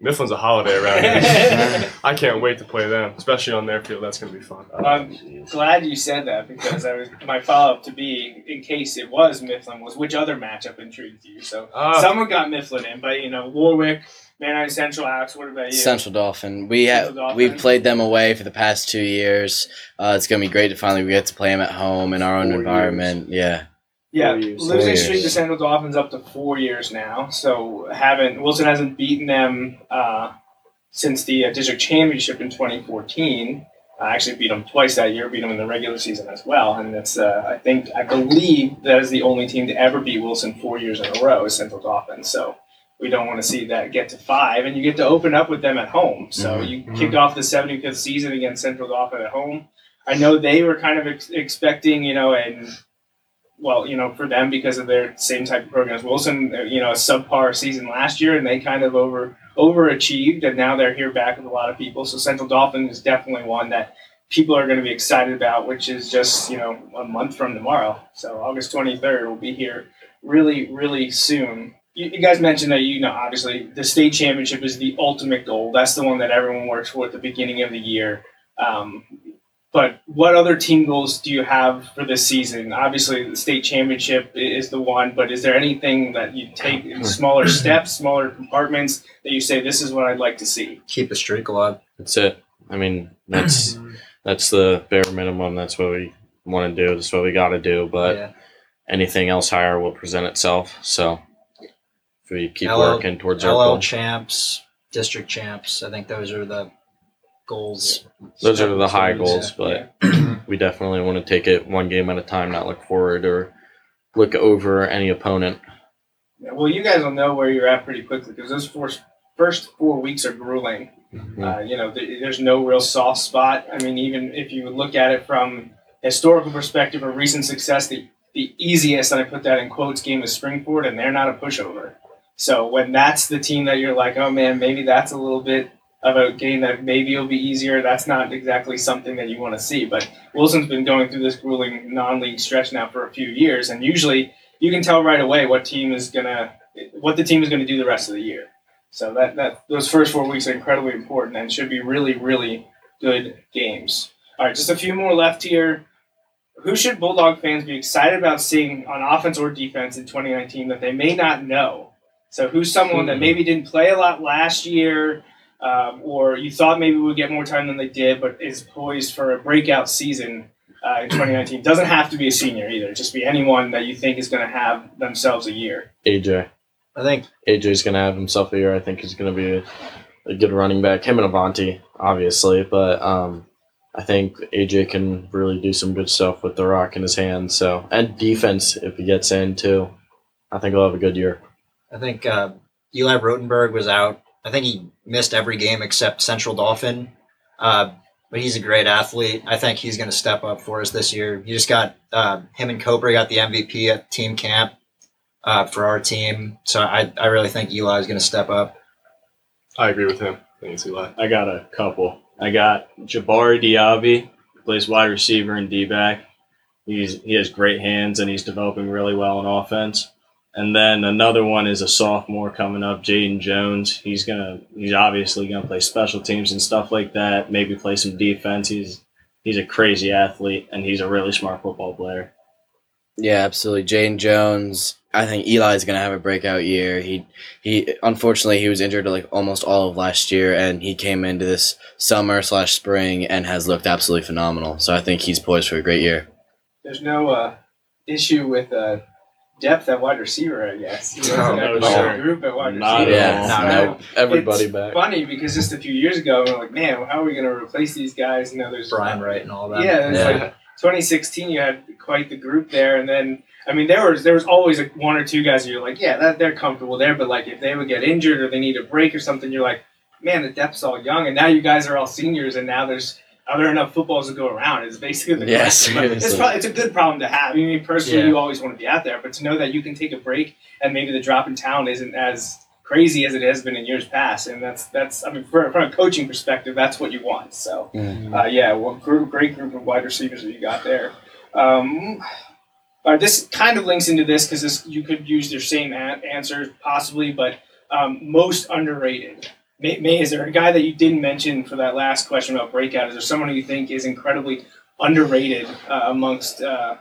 Speaker 5: Mifflin's a holiday around here. I can't wait to play them, especially on their field. That's going to be fun.
Speaker 2: I'm glad you said that because I was my follow up to be in case it was Mifflin was which other matchup intrigued you. So
Speaker 5: Ah.
Speaker 2: someone got Mifflin in, but you know Warwick, Manheim Central, Alex. What about you?
Speaker 8: Central Dauphin. We have
Speaker 2: Central Dauphin.
Speaker 8: we've played them away for the past two years. Uh, it's gonna be great to finally we get to play them at home in our own
Speaker 6: Four
Speaker 8: environment. Yeah.
Speaker 2: Yeah,
Speaker 6: Four
Speaker 2: losing streak to. Central Dauphin's up to four years now. So haven't Wilson hasn't beaten them uh, since the uh, district championship in 2014. I actually beat them twice that year. Beat them in the regular season as well, and that's uh, I think I believe that is the only team to ever beat Wilson four years in a row is Central Dauphin's. So we don't want to see that get to five, and you get to open up with them at home. So
Speaker 8: Mhm.
Speaker 2: you kick off the 75th season against Central Dauphin at home. I know they were kind of ex- expecting, you know, and well, you know, for them because of their same type of programs. Wilson, uh, you know, a subpar season last year, and they kind of over overachieved, and now they're here back with a lot of people. So Central Dauphin is definitely one that people are going to be excited about, which is just you know a month from tomorrow. So August 23rd will be here really, really soon. You, you guys mentioned that you know obviously the state championship is the ultimate goal. That's the one that everyone works for at the beginning of the year. Um, but what other team goals do you have for this season? Obviously, the state championship is the one, but is there anything that you take in smaller steps, smaller compartments that you say this is what I'd like to see?
Speaker 4: Keep the streak alive.
Speaker 9: That's it. I mean, that's that's the bare minimum. That's what we want to do. That's what we got to do. But
Speaker 4: yeah.
Speaker 9: anything else higher will present itself. So if we keep
Speaker 4: LL
Speaker 9: working towards our
Speaker 4: LL
Speaker 9: goal,
Speaker 4: champs, district champs. I think those are the goals.
Speaker 9: those are the high
Speaker 4: Yeah.
Speaker 9: goals. But we definitely want to take it one game at a time, not look forward or look over any opponent.
Speaker 2: Yeah, Well, you guys will know where you're at pretty quickly because those four, first four weeks are grueling. Uh, you know, th- there's no real soft spot. I mean, even if you look at it from historical perspective or recent success, the, the easiest, and I put that in quotes, game is Spring-Ford, and they're not a pushover. So when that's the team that you're like, oh man, maybe that's a little bit of a game that maybe will be easier, that's not exactly something that you want to see. But Wilson's been going through this grueling non-league stretch now for a few years, and usually you can tell right away what team is gonna, what the team is gonna do the rest of the year. So that, that those first four weeks are incredibly important and should be really, really good games. All right, just a few more left here. Who should Bulldog fans be excited about seeing on offense or defense in 2019 that they may not know? So who's someone that maybe didn't play a lot last year, um, or you thought maybe would get more time than they did, but is poised for a breakout season uh, in 2019? Doesn't have to be a senior either. Just be anyone that you think is going to have themselves a year.
Speaker 9: AJ,
Speaker 4: I think
Speaker 9: AJ's gonna have himself a year. I think he's gonna be a, a good running back. Him and Avanti, obviously, but um, I think AJ can really do some good stuff with the rock in his hand. So and defense if he gets in too. I think he'll have a good year.
Speaker 4: I think uh, Eli Rotenberg was out. I think he missed every game except Central Dauphin. Uh, but he's a great athlete. I think he's going to step up for us this year. You just got uh, him and Cobra got the MVP at team camp uh, for our team. So I, I really think Eli is going to step up.
Speaker 5: I agree with him. I Eli.
Speaker 6: I got a couple. I got Jabari Diaby, plays wide receiver and D back. He's he has great hands and he's developing really well in offense. And then another one is a sophomore coming up, Jaden Jones. He's gonna he's obviously gonna play special teams and stuff like that. Maybe play some defense. He's he's a crazy athlete and he's a really smart football player.
Speaker 8: Yeah, absolutely. Jaden Jones. I think Eli's gonna have a breakout year. He he unfortunately he was injured like almost all of last year, and he came into this summer slash spring and has looked absolutely phenomenal. So I think he's poised for a great year.
Speaker 2: There's no uh, issue with uh, depth at wide receiver, I guess. Oh, you
Speaker 6: No,
Speaker 2: know,
Speaker 6: no,
Speaker 2: there's
Speaker 6: sir.
Speaker 2: group at wide
Speaker 6: Not
Speaker 2: receiver.
Speaker 6: at
Speaker 8: Yeah,
Speaker 6: all.
Speaker 8: No, everybody
Speaker 2: it's
Speaker 8: back.
Speaker 2: funny because just a few years ago, we we're like, man, how are we going to replace these guys? You know, there's
Speaker 4: Brian Wright and all that.
Speaker 2: Yeah, it's
Speaker 8: Yeah.
Speaker 2: like 2016. You had quite the group there, and then I mean, there was there was always like one or two guys. You're like, yeah, that they're comfortable there, but like if they would get injured or they need a break or something, you're like, man, the depth's all young, and now you guys are all seniors, and now there's are there enough footballs to go around? Is basically the
Speaker 8: Yeah,
Speaker 2: question. But It's probably it's a good problem to have. I mean, personally,
Speaker 4: Yeah.
Speaker 2: you always want to be out there, but to know that you can take a break and maybe the drop in talent isn't as crazy as it has been in years past, and that's that's I mean, for, from a coaching perspective, that's what you want. So.
Speaker 8: Mm.
Speaker 2: Uh, yeah, well, group, great group of wide receivers that you got there. Um, all right, this kind of links into this because this you could use their same a- answers possibly, but um, most underrated. May, May, is there a guy that you didn't mention for that last question about breakout? Is there someone you think is incredibly underrated uh, amongst? Uh,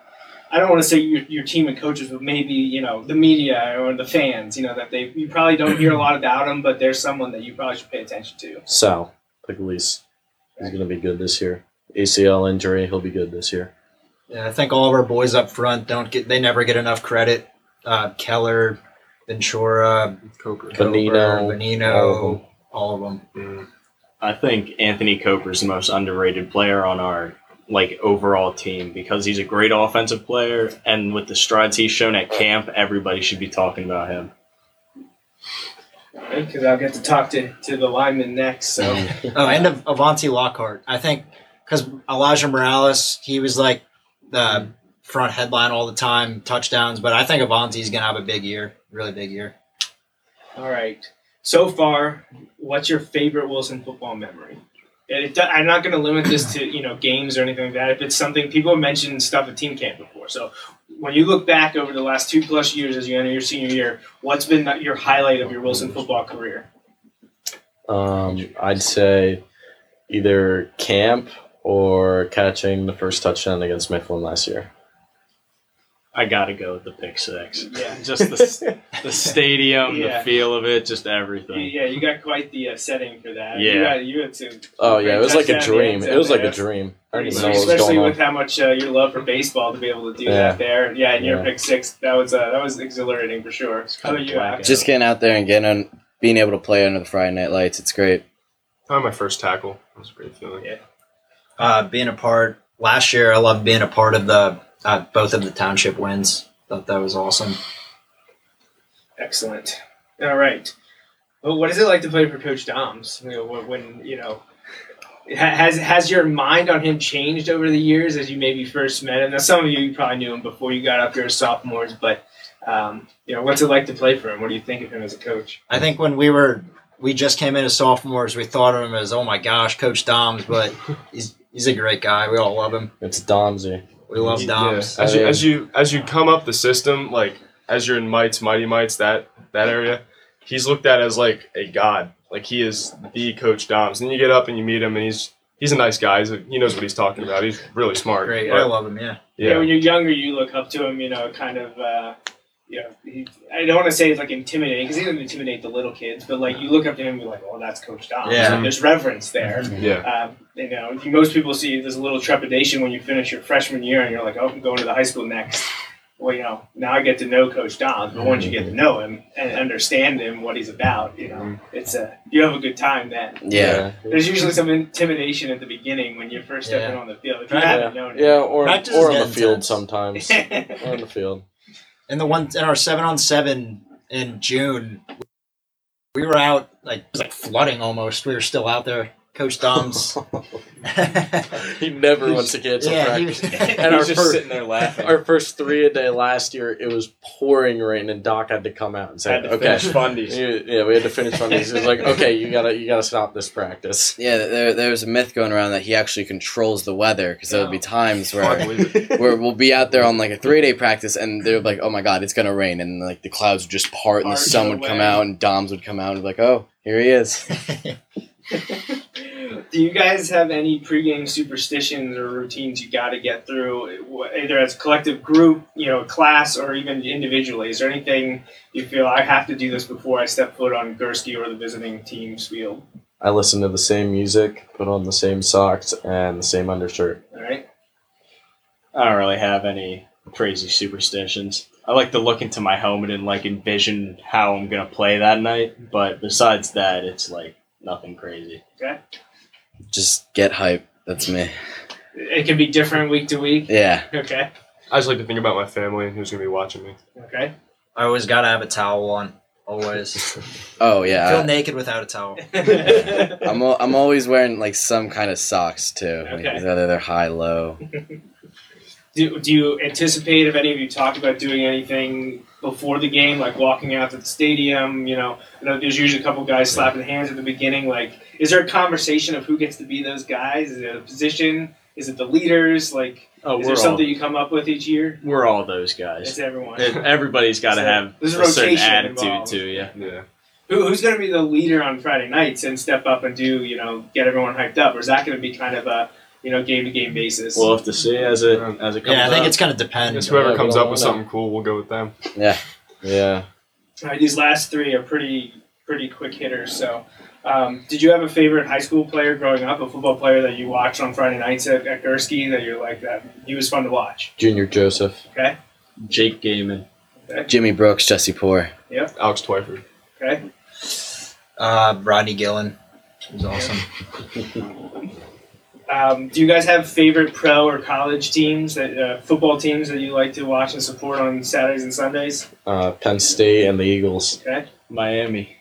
Speaker 2: I don't want to say your, your team and coaches, but maybe you know the media or the fans. You know that they you probably don't hear a lot about them, but there's someone that you probably should pay attention to.
Speaker 9: Sal Pugliese. is gonna be good this year. ACL injury, he'll be good this year.
Speaker 4: Yeah, I think all of our boys up front don't get they never get enough credit. Uh, Keller, Ventura,
Speaker 5: Coker.
Speaker 9: Benino,
Speaker 4: Cooper, Benino,
Speaker 9: all of them.
Speaker 4: all of.
Speaker 5: Mm.
Speaker 6: I think Anthony Cooper's the most underrated player on our like overall team because he's a great offensive player, and with the strides he's shown at camp, everybody should be talking about him.
Speaker 2: Because I'll get to talk to, to the lineman next. So.
Speaker 4: Oh, and Av- Avanti Lockhart. I think because Elijah Morales, he was like the front headline all the time, touchdowns. But I think Avanti's gonna have a big year, really big year.
Speaker 2: All right. So far, what's your favorite Wilson football memory? It, I'm not going to limit this to you know games or anything like that. If it's something people have mentioned stuff at team camp before, so when you look back over the last two plus years as you enter your senior year, what's been your highlight of your Wilson football career?
Speaker 7: Um, I'd say either camp or catching the first touchdown against Mifflin last year.
Speaker 6: I gotta go with the pick six.
Speaker 2: Yeah.
Speaker 6: just the the stadium,
Speaker 2: Yeah.
Speaker 6: the feel of it, just everything.
Speaker 2: Yeah, you got quite the uh, setting for that.
Speaker 6: Yeah.
Speaker 2: you, got, you had some.
Speaker 7: Oh yeah, it was like a dream. It was like a dream. I didn't know what was
Speaker 2: Especially
Speaker 7: going
Speaker 2: with
Speaker 7: on.
Speaker 2: how much uh, your love for baseball to be able to do
Speaker 7: Yeah.
Speaker 2: that there. Yeah, and your
Speaker 7: Yeah.
Speaker 2: pick six, that was uh, that was exhilarating for sure. How about you? Alex?
Speaker 8: Just getting out there and getting on, being able to play under the Friday night lights. It's great.
Speaker 5: Probably my first tackle. It was a great feeling.
Speaker 2: Yeah.
Speaker 4: Uh, being a part last year, I loved being a part of the uh, both of the township wins. Thought that was awesome.
Speaker 2: Excellent. All right. Well, what is it like to play for Coach Doms? You know, when, when you know, has has your mind on him changed over the years as you maybe first met him? Now, some of you probably knew him before you got up here as sophomores, but um, you know, what's it like to play for him? What do you think of him as a coach?
Speaker 4: I think when we were we just came in as sophomores, we thought of him as oh my gosh, Coach Doms, but he's he's a great guy. We all love him.
Speaker 7: It's Domsy.
Speaker 4: We love
Speaker 5: Yeah.
Speaker 4: Doms.
Speaker 5: As you as you as you come up the system, like as you're in Mites, Mighty Mites, that that area, he's looked at as like a god. Like he is the Coach Doms. And you get up and you meet him, and he's he's a nice guy. He's a, he knows what he's talking about. He's really smart.
Speaker 4: Great.
Speaker 5: But,
Speaker 4: I love him. Yeah.
Speaker 2: Yeah.
Speaker 5: yeah.
Speaker 2: when you're younger, you look up to him. You know, kind of. Uh, you know, he, I don't want to say it's like intimidating because he doesn't intimidate the little kids, but like you look up to him and be like, "Oh, that's Coach Doms."
Speaker 4: Yeah.
Speaker 2: There's reverence there. Mm-hmm.
Speaker 5: Yeah.
Speaker 2: Um, you know, most people see there's a little trepidation when you finish your freshman year and you're like, oh, I'm going to the high school next. Well, you know, now I get to know Coach Doms, but once you get to mm-hmm. know him and understand him, what he's about, you know, mm-hmm. it's a you have a good time then.
Speaker 8: Yeah.
Speaker 2: There's usually some intimidation at the beginning when you're first stepping
Speaker 4: Yeah.
Speaker 2: on the field. If you
Speaker 4: Yeah.
Speaker 2: haven't known him.
Speaker 7: Yeah, or, or on the field sometimes. or on the field.
Speaker 4: And the one in our seven on seven in June, we were out like it was like flooding almost. We were still out there. Coach Doms.
Speaker 7: he never wants to cancel
Speaker 4: yeah, he
Speaker 7: practice.
Speaker 4: was,
Speaker 7: And our
Speaker 6: He's just
Speaker 7: first,
Speaker 6: sitting there laughing.
Speaker 7: our first three a day last year, it was pouring rain, and Doc had to come out and say,
Speaker 6: Had to
Speaker 7: "Okay,
Speaker 6: finish fundies.
Speaker 7: Yeah, yeah, we had to finish fundies. He was like, "Okay, you gotta, you gotta stop this practice."
Speaker 8: Yeah, there, there's a myth going around that he actually controls the weather because there'll be times where where we'll be out there on like a three day practice and they're like, oh my god, it's gonna rain, and like the clouds would just part and the sun would come out and Doms would come out and be like, oh, here he is.
Speaker 2: Do you guys have any pregame superstitions or routines you got to get through, either as a collective group, you know, class, or even individually? Is there anything you feel I have to do this before I step foot on Gursky or the visiting team's field?
Speaker 7: I listen to the same music, put on the same socks, and the same undershirt.
Speaker 2: All right.
Speaker 6: I don't really have any crazy superstitions. I like to look into my helmet and like envision how I'm gonna play that night. But besides that, it's like nothing crazy.
Speaker 2: Okay.
Speaker 8: Just get hype. That's me.
Speaker 2: It can be different week to week.
Speaker 8: Yeah.
Speaker 2: Okay.
Speaker 5: I just like to think about my family and who's gonna be watching me.
Speaker 2: Okay.
Speaker 4: I always gotta have a towel on. Always.
Speaker 8: Oh yeah.
Speaker 4: Feel
Speaker 8: yeah.
Speaker 4: naked without a towel.
Speaker 8: I'm al- I'm always wearing like some kind of socks too. Like,
Speaker 2: Okay.
Speaker 8: whether they're high, low.
Speaker 2: do, do you anticipate if any of you talked about doing anything before the game, like walking out to the stadium? You know, I know there's usually a couple guys slapping hands at the beginning. Like, is there a conversation of who gets to be those guys? Is it a position? Is it the leaders? Like,
Speaker 6: Oh,
Speaker 2: is
Speaker 6: we're
Speaker 2: there
Speaker 6: all
Speaker 2: something you come up with each year?
Speaker 6: we're all those guys.
Speaker 2: It's
Speaker 6: guys.
Speaker 2: everyone.
Speaker 6: Everybody's got to
Speaker 2: So,
Speaker 6: have
Speaker 2: there's a
Speaker 6: a certain
Speaker 2: rotation
Speaker 6: attitude
Speaker 2: involved.
Speaker 6: to you.
Speaker 5: Yeah.
Speaker 2: Who, who's going to be the leader on Friday nights and step up and do, you know, get everyone hyped up? Or is that going to be kind of a, you know, game to game basis?
Speaker 6: We'll have to see as it as it comes.
Speaker 4: Yeah, I think
Speaker 6: up.
Speaker 4: it's gonna
Speaker 5: I
Speaker 4: depend.
Speaker 5: guess whoever
Speaker 7: Yeah,
Speaker 5: comes
Speaker 7: we
Speaker 5: up
Speaker 7: don't
Speaker 5: with
Speaker 7: know.
Speaker 5: something cool, we'll go with them.
Speaker 8: Yeah.
Speaker 7: Yeah.
Speaker 2: All right, these last three are pretty pretty quick hitters. So, um, did you have a favorite high school player growing up, a football player that you watched on Friday nights at, at Gursky that you're like that he was fun to watch?
Speaker 7: Junior Joseph.
Speaker 2: Okay,
Speaker 6: Jake Gaiman.
Speaker 8: Jimmy Brooks, Jesse Poor. Yeah.
Speaker 5: Alex Twyford.
Speaker 2: okay.
Speaker 4: Uh, Rodney Gillen. He's awesome.
Speaker 2: Um, do you guys have favorite pro or college teams that uh, football teams that you like to watch and support on Saturdays and Sundays?
Speaker 7: Uh, Penn State and the Eagles.
Speaker 2: Okay,
Speaker 6: Miami.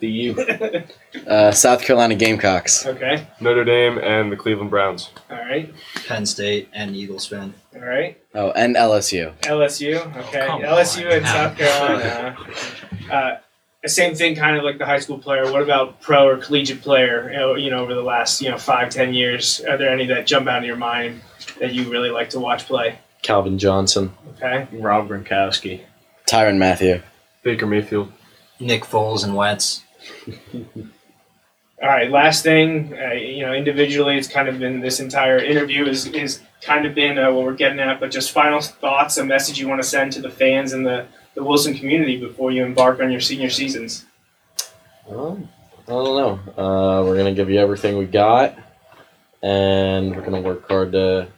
Speaker 6: The U.
Speaker 8: Uh, South Carolina Gamecocks.
Speaker 2: okay,
Speaker 5: Notre Dame and the Cleveland Browns.
Speaker 2: all right,
Speaker 4: Penn State and Eagles fan.
Speaker 2: all All right.
Speaker 8: Oh, and LSU.
Speaker 2: LSU. Okay.
Speaker 4: come
Speaker 2: LSU
Speaker 4: on.
Speaker 2: and South Carolina. Uh, the same thing, kind of like the high school player. What about pro or collegiate player? You know, over the last you know five, ten years, are there any that jump out of your mind that you really like to watch play?
Speaker 7: Calvin Johnson.
Speaker 2: Okay.
Speaker 6: Rob Gronkowski.
Speaker 8: Tyrann Mathieu.
Speaker 5: Baker Mayfield.
Speaker 4: Nick Foles and Wentz.
Speaker 2: All right. Last thing, uh, you know, individually, it's kind of been this entire interview is is kind of been uh, what we're getting at. But just final thoughts, a message you want to send to the fans and the the Wilson community before you embark on your senior seasons.
Speaker 7: Um, I don't know. Uh, we're gonna give you everything we got, and we're gonna work hard to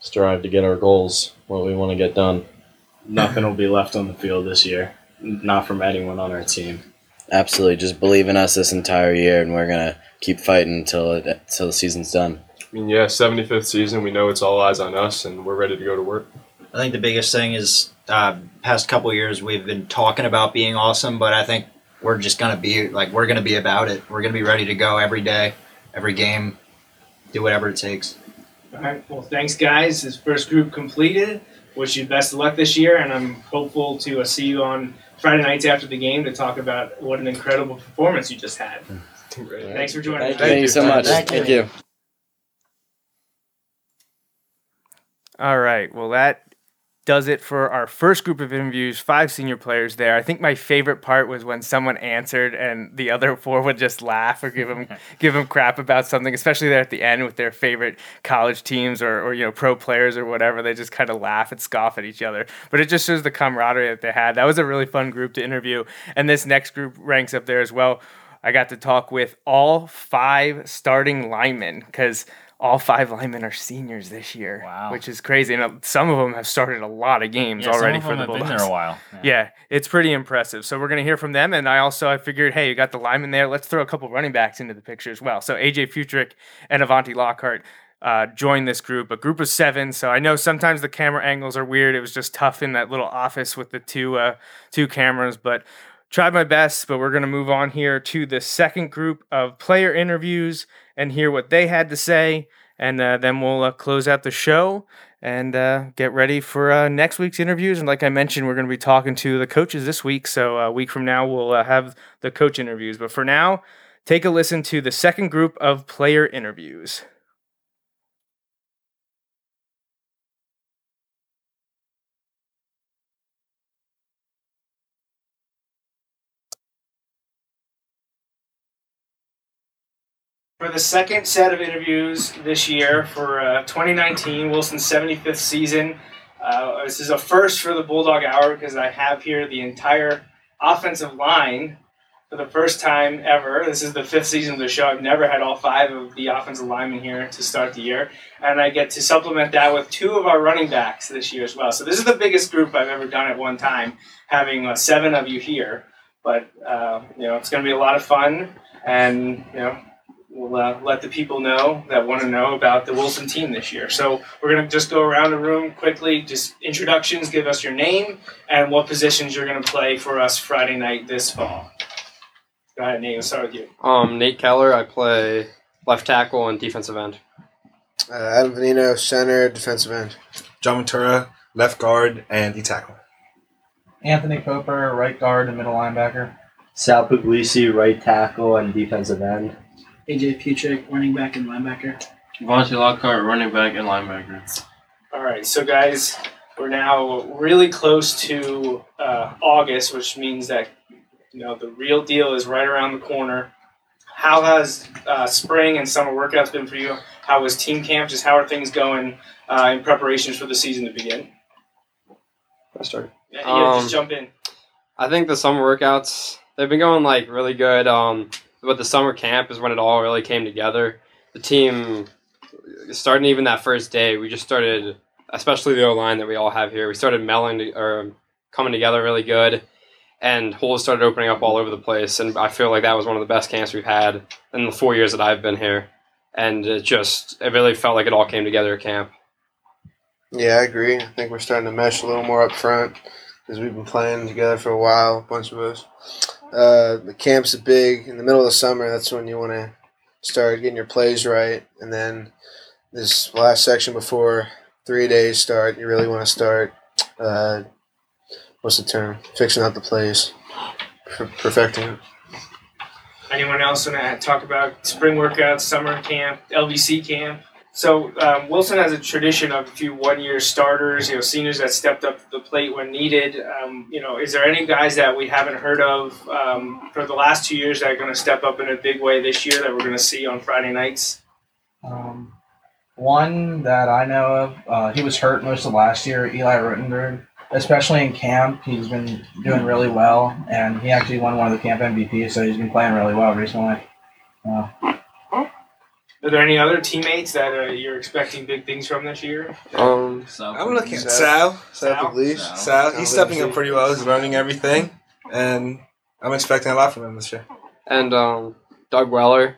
Speaker 7: strive to get our goals, what we want to get done.
Speaker 6: Nothing will be left on the field this year. Not from anyone on our team.
Speaker 8: Absolutely. Just believe in us this entire year, and we're gonna keep fighting until it until the season's done.
Speaker 5: I mean, yeah, 75th season. We know it's all eyes on us, and we're ready to go to work.
Speaker 4: I think the biggest thing is uh, past couple years we've been talking about being awesome, but I think we're just gonna be like we're gonna be about it. We're gonna be ready to go every day, every game, do whatever it takes.
Speaker 2: All right. Well, thanks, guys. This first group completed. Wish you best of luck this year, and I'm hopeful to uh, see you on Friday nights after the game to talk about what an incredible performance you just had. Thanks for joining us.
Speaker 8: Thank you so much.
Speaker 4: Thank you.
Speaker 8: Thank you.
Speaker 2: All right. Well, that does it for our first group of interviews. Five senior players there. I think my favorite part was when someone answered and the other four would just laugh or give them give them crap about something, especially there at the end with their favorite college teams or, or you know pro players or whatever. They just kind of laugh and scoff at each other. But it just shows the camaraderie that they had. That was a really fun group to interview. And this next group ranks up there as well. I got to talk with all five starting linemen because all five linemen are seniors this year,
Speaker 3: Wow.
Speaker 2: which is crazy. And some of them have started a lot of games
Speaker 3: Yeah,
Speaker 2: already for the
Speaker 3: have been
Speaker 2: Bulldogs.
Speaker 3: there a while.
Speaker 2: Yeah, it's pretty impressive. So we're going to hear from them. And I also I figured, hey, you got the linemen there. Let's throw a couple running backs into the picture as well. So AJ Futrick and Avanti Lockhart uh, joined this group, a group of seven. So I know sometimes the camera angles are weird. It was just tough in that little office with the two uh, two cameras, but tried my best. But we're going to move on here to the second group of player interviews and hear what they had to say. And uh, then we'll uh, close out the show and uh, get ready for uh, next week's interviews. And like I mentioned, we're going to be talking to the coaches this week. So a week from now, we'll uh, have the coach interviews. But for now, take a listen to the second group of player interviews. For the second set of interviews this year for uh, 2019 Wilson's 75th season, uh, this is a first for the Bulldog Hour because I have here the entire offensive line for the first time ever. This is the fifth season of the show. I've never had all five of the offensive linemen here to start the year, and I get to supplement that with two of our running backs this year as well. So this is the biggest group I've ever done at one time, having uh, seven of you here. But uh, you know, it's going to be a lot of fun, and you know, we'll uh, let the people know that want to know about the Wilson team this year. So we're going to just go around the room quickly, just introductions, give us your name and what positions you're going to play for us Friday night this fall. Go ahead, Nate. Let's start with you.
Speaker 10: Um, Nate Keller. I play left tackle and defensive end.
Speaker 11: Uh, Adam Venino, center, defensive end.
Speaker 12: John Ventura, left guard and D tackle.
Speaker 13: Anthony Cooper, right guard and middle linebacker.
Speaker 14: Sal Puglisi, right tackle and defensive end.
Speaker 15: AJ Putrick, running back and linebacker.
Speaker 10: Vontae Lockhart, running back and linebacker.
Speaker 2: All right, so guys, we're now really close to uh, August, which means that you know the real deal is right around the corner. How has uh, spring and summer workouts been for you? How was team camp? Just how are things going uh, in preparations for the season to begin?
Speaker 10: I start.
Speaker 2: Yeah, yeah,
Speaker 10: Um,
Speaker 2: just jump in.
Speaker 10: I think the summer workouts they've been going like really good. Um, but the summer camp is when it all really came together. The team starting even that first day, we just started, especially the O line that we all have here. We started melding or coming together really good, and holes started opening up all over the place. And I feel like that was one of the best camps we've had in the four years that I've been here. And it just it really felt like it all came together at camp.
Speaker 11: Yeah, I agree. I think we're starting to mesh a little more up front because we've been playing together for a while, a bunch of us. Uh, the camp's are big in the middle of the summer. That's when you want to start getting your plays right, and then this last section before three days start. You really want to start. Uh, what's the term? Fixing out the plays, per- perfecting it.
Speaker 2: Anyone else want to talk about spring workouts, summer camp, LVC camp? So um, Wilson has a tradition of a few one-year starters, you know, seniors that stepped up the plate when needed. Um, you know, is there any guys that we haven't heard of um, for the last two years that are going to step up in a big way this year that we're going to see on Friday nights?
Speaker 13: Um, one that I know of, uh, he was hurt most of last year, Eli Rutenberg. Especially in camp, he's been doing really well, and he actually won one of the camp MVPs, so he's been playing really well recently. Uh,
Speaker 2: Are there any other teammates that uh, you're expecting big things from this year?
Speaker 10: Um,
Speaker 12: I'm looking at
Speaker 11: Sal.
Speaker 12: Sal.
Speaker 11: Sal Pugliese.
Speaker 12: Sal.
Speaker 11: Sal
Speaker 12: He's stepping up pretty well. He's learning everything, and I'm expecting a lot from him this year.
Speaker 10: and um, Doug Weller,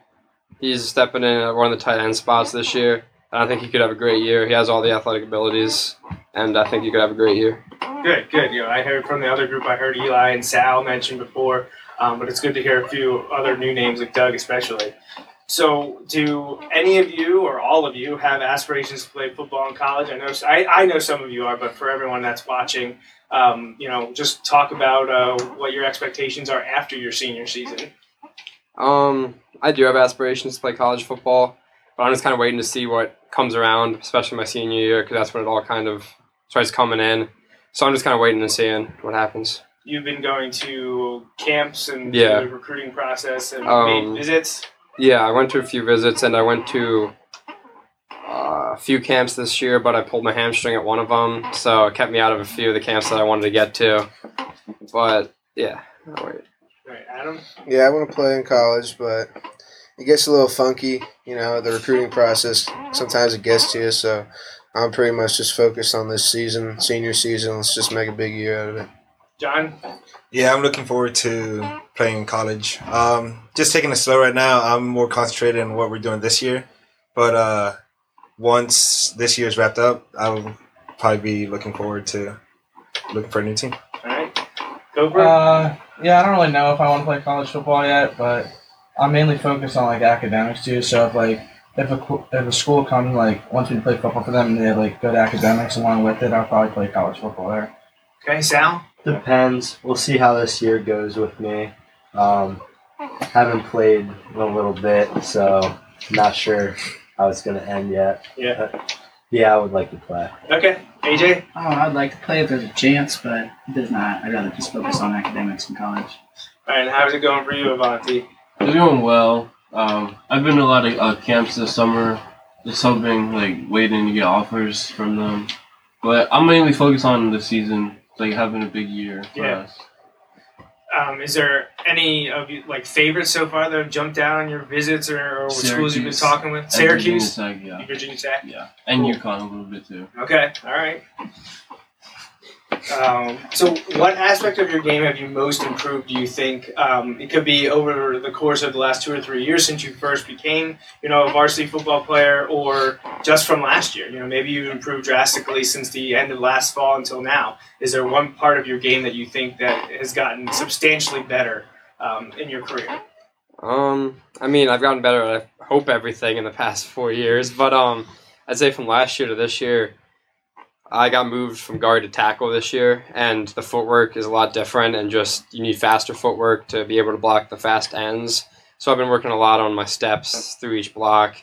Speaker 10: he's stepping in at one of the tight end spots this year. And I think he could have a great year. He has all the athletic abilities, and I think he could have a great year.
Speaker 2: Good, good. You know, I heard from the other group. I heard Eli and Sal mentioned before, um, but it's good to hear a few other new names like Doug, especially. So, do any of you or all of you have aspirations to play football in college? I know I, I know some of you are, but for everyone that's watching, um, you know, just talk about uh, what your expectations are after your senior season.
Speaker 10: Um, I do have aspirations to play college football, but I'm just kind of waiting to see what comes around, especially my senior year, because that's when it all kind of starts coming in. So I'm just kind of waiting and seeing what happens.
Speaker 2: You've been going to camps and
Speaker 10: Yeah.
Speaker 2: the recruiting process and
Speaker 10: Um,
Speaker 2: made visits.
Speaker 10: Yeah, I went to a few visits and I went to uh, a few camps this year, but I pulled my hamstring at one of them, so it kept me out of a few of the camps that I wanted to get to. But yeah, I'll wait.
Speaker 2: Adam.
Speaker 11: Yeah, I want to play in college, but it gets a little funky. You know, the recruiting process sometimes it gets to you. So I'm pretty much just focused on this season, senior season. Let's just make a big year out of it.
Speaker 2: John.
Speaker 12: Yeah, I'm looking forward to playing in college. Um, just taking it slow right now. I'm more concentrated on what we're doing this year, but uh, once this year's wrapped up, I will probably be looking forward to looking for a new team.
Speaker 2: All right. Go for it.
Speaker 13: Uh, yeah, I don't really know if I want to play college football yet, but I'm mainly focused on like academics too. So if like if a if a school comes like wants me to play football for them and they have like good academics along with it, I'll probably play college football there.
Speaker 2: Okay, Sal.
Speaker 14: Depends. We'll see how this year goes with me. Um, haven't played in a little bit, so not sure how it's going to end yet.
Speaker 2: Yeah.
Speaker 14: But, yeah, I would like to play.
Speaker 2: Okay, AJ.
Speaker 15: Oh, I'd like to play if there's a chance, but if there's not, I'd rather just focus on academics in college.
Speaker 2: All right, how's it going for you, Avanti?
Speaker 16: It's going well. Um, I've been to a lot of uh, camps this summer, just hoping, like, waiting to get offers from them. But I'm mainly focused on the season, like having a big year for
Speaker 2: Yeah.
Speaker 16: us.
Speaker 2: Um, is there any of you like favorites so far that have jumped out on your visits or, or schools you've been talking with? Syracuse,
Speaker 16: Virginia Tech, yeah.
Speaker 2: Virginia Tech.
Speaker 16: Yeah, and
Speaker 2: Cool.
Speaker 16: UConn a little bit too.
Speaker 2: Okay, all right. Um, so, what aspect of your game have you most improved? Do you think um, it could be over the course of the last two or three years since you first became, you know, a varsity football player, or just from last year? You know, maybe you improved drastically since the end of last fall until now. Is there one part of your game that you think that has gotten substantially better um, in your career?
Speaker 10: Um, I mean, I've gotten better at I hope everything in the past four years, but um, I'd say from last year to this year, I got moved from guard to tackle this year, and the footwork is a lot different, and just you need faster footwork to be able to block the fast ends. So I've been working a lot on my steps through each block,